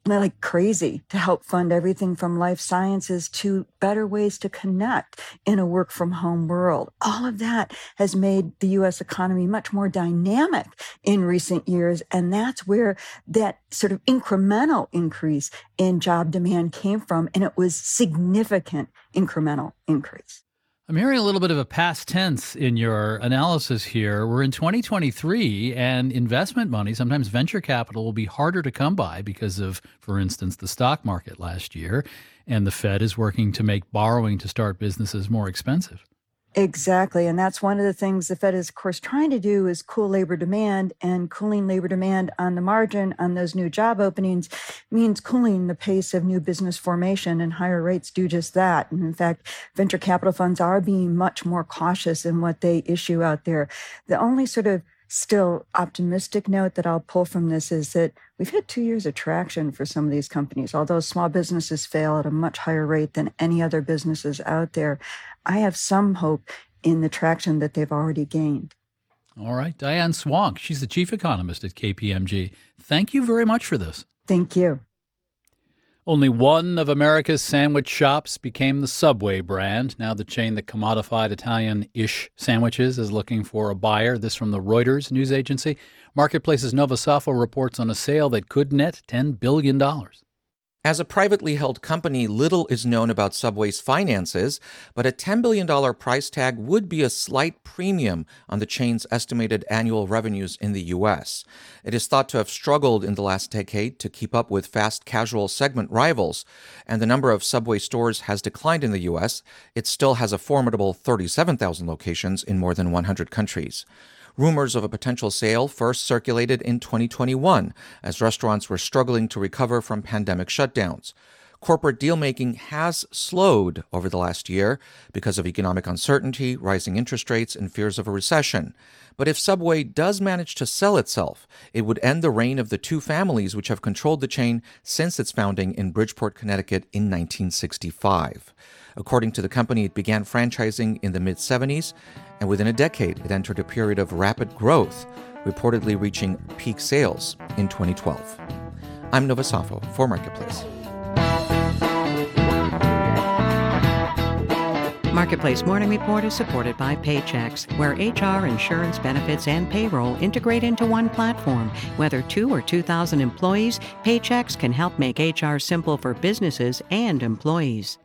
like crazy to help fund everything from life sciences to better ways to connect in a work from home world. All of that has made the US economy much more dynamic in recent years. And that's where that sort of incremental increase in job demand came from. And it was significant incremental increase. I'm hearing a little bit of a past tense in your analysis here. We're in 2023, and investment money, sometimes venture capital, will be harder to come by because of, for instance, the stock market last year. And the Fed is working to make borrowing to start businesses more expensive. Exactly. And that's one of the things the Fed is, of course, trying to do is cool labor demand and cooling labor demand on the margin on those new job openings means cooling the pace of new business formation and higher rates do just that. And in fact, venture capital funds are being much more cautious in what they issue out there. The only sort of still optimistic note that I'll pull from this is that we've had two years of traction for some of these companies. Although small businesses fail at a much higher rate than any other businesses out there, I have some hope in the traction that they've already gained. All right. Diane Swonk, she's the chief economist at KPMG. Thank you very much for this. Thank you. Only one of America's sandwich shops became the Subway brand. Now, the chain that commodified Italian ish sandwiches is looking for a buyer. This from the Reuters news agency. Marketplace's Nova Safo reports on a sale that could net $10 billion. As a privately held company, little is known about Subway's finances, but a $10 billion price tag would be a slight premium on the chain's estimated annual revenues in the U.S. It is thought to have struggled in the last decade to keep up with fast casual segment rivals, and the number of Subway stores has declined in the U.S. It still has a formidable 37,000 locations in more than 100 countries. Rumors of a potential sale first circulated in 2021 as restaurants were struggling to recover from pandemic shutdowns. Corporate deal making has slowed over the last year because of economic uncertainty, rising interest rates, and fears of a recession. But if Subway does manage to sell itself, it would end the reign of the two families which have controlled the chain since its founding in Bridgeport, Connecticut in 1965. According to the company, it began franchising in the mid 70s, and within a decade, it entered a period of rapid growth, reportedly reaching peak sales in 2012. I'm Nova Safo for Marketplace. Marketplace Morning Report is supported by Paychex, where HR, insurance, benefits, and payroll integrate into one platform. Whether two or 2,000 employees, Paychex can help make HR simple for businesses and employees.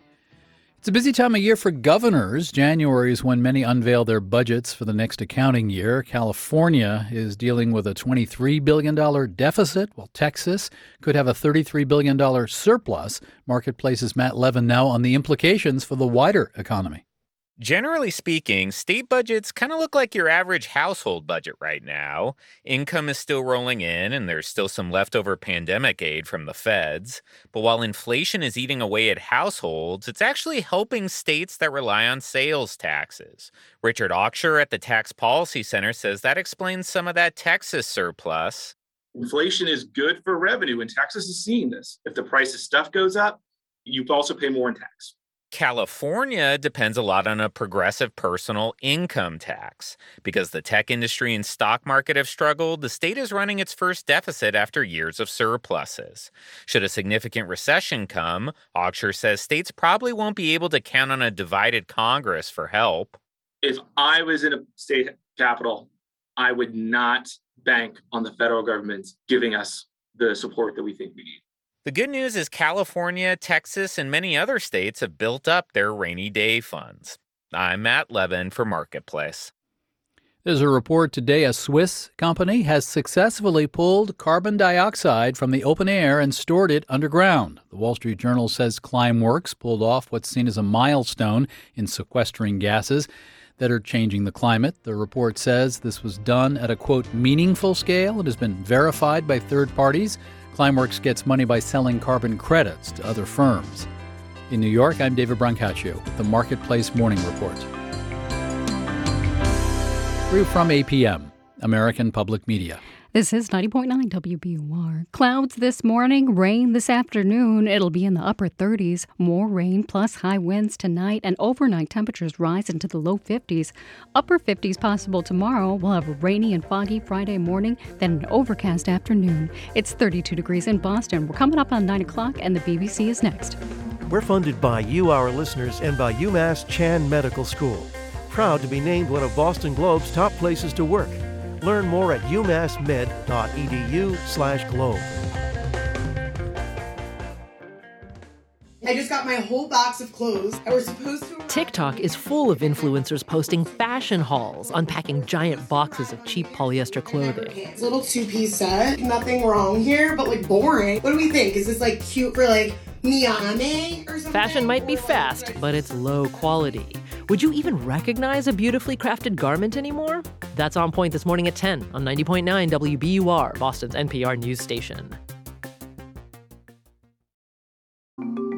It's a busy time of year for governors. January is when many unveil their budgets for the next accounting year. California is dealing with a $23 billion deficit, while Texas could have a $33 billion surplus. Marketplace's Matt Levin now on the implications for the wider economy. Generally speaking, state budgets kind of look like your average household budget right now. Income is still rolling in, and there's still some leftover pandemic aid from the feds. But while inflation is eating away at households, it's actually helping states that rely on sales taxes. Richard Auxier at the Tax Policy Center says that explains some of that Texas surplus. Inflation is good for revenue, and Texas is seeing this. If the price of stuff goes up, you also pay more in tax. California depends a lot on a progressive personal income tax. Because the tech industry and stock market have struggled, the state is running its first deficit after years of surpluses. Should a significant recession come, Auxier says states probably won't be able to count on a divided Congress for help. If I was in a state capital, I would not bank on the federal government giving us the support that we think we need. The good news is California, Texas, and many other states have built up their rainy day funds. I'm Matt Levin for Marketplace. There's a report today a Swiss company has successfully pulled carbon dioxide from the open air and stored it underground. The Wall Street Journal says Climeworks pulled off what's seen as a milestone in sequestering gases that are changing the climate. The report says this was done at a quote meaningful scale. It has been verified by third parties. Climeworks gets money by selling carbon credits to other firms. In New York, I'm David Brancaccio with the Marketplace Morning Report. Through from APM, American Public Media. This is 90.9 WBUR. Clouds this morning, rain this afternoon. It'll be in the upper 30s. More rain plus high winds tonight, and overnight temperatures rise into the low 50s. Upper 50s possible tomorrow. We'll have a rainy and foggy Friday morning, then an overcast afternoon. It's 32 degrees in Boston. We're coming up on 9 o'clock, and the BBC is next. We're funded by you, our listeners, and by UMass Chan Medical School. Proud to be named one of Boston Globe's top places to work. Learn more at umassmed.edu slash globe. I just got my whole box of clothes. I was supposed to. TikTok is full of influencers posting fashion hauls, unpacking giant boxes of cheap polyester clothing. It's a little two piece set. Nothing wrong here, but like boring. What do we think? Is this like cute for like Or something? Fashion might be fast, but it's low quality. Would you even recognize a beautifully crafted garment anymore? That's on point this morning at 10 on 90.9 WBUR, Boston's NPR news station.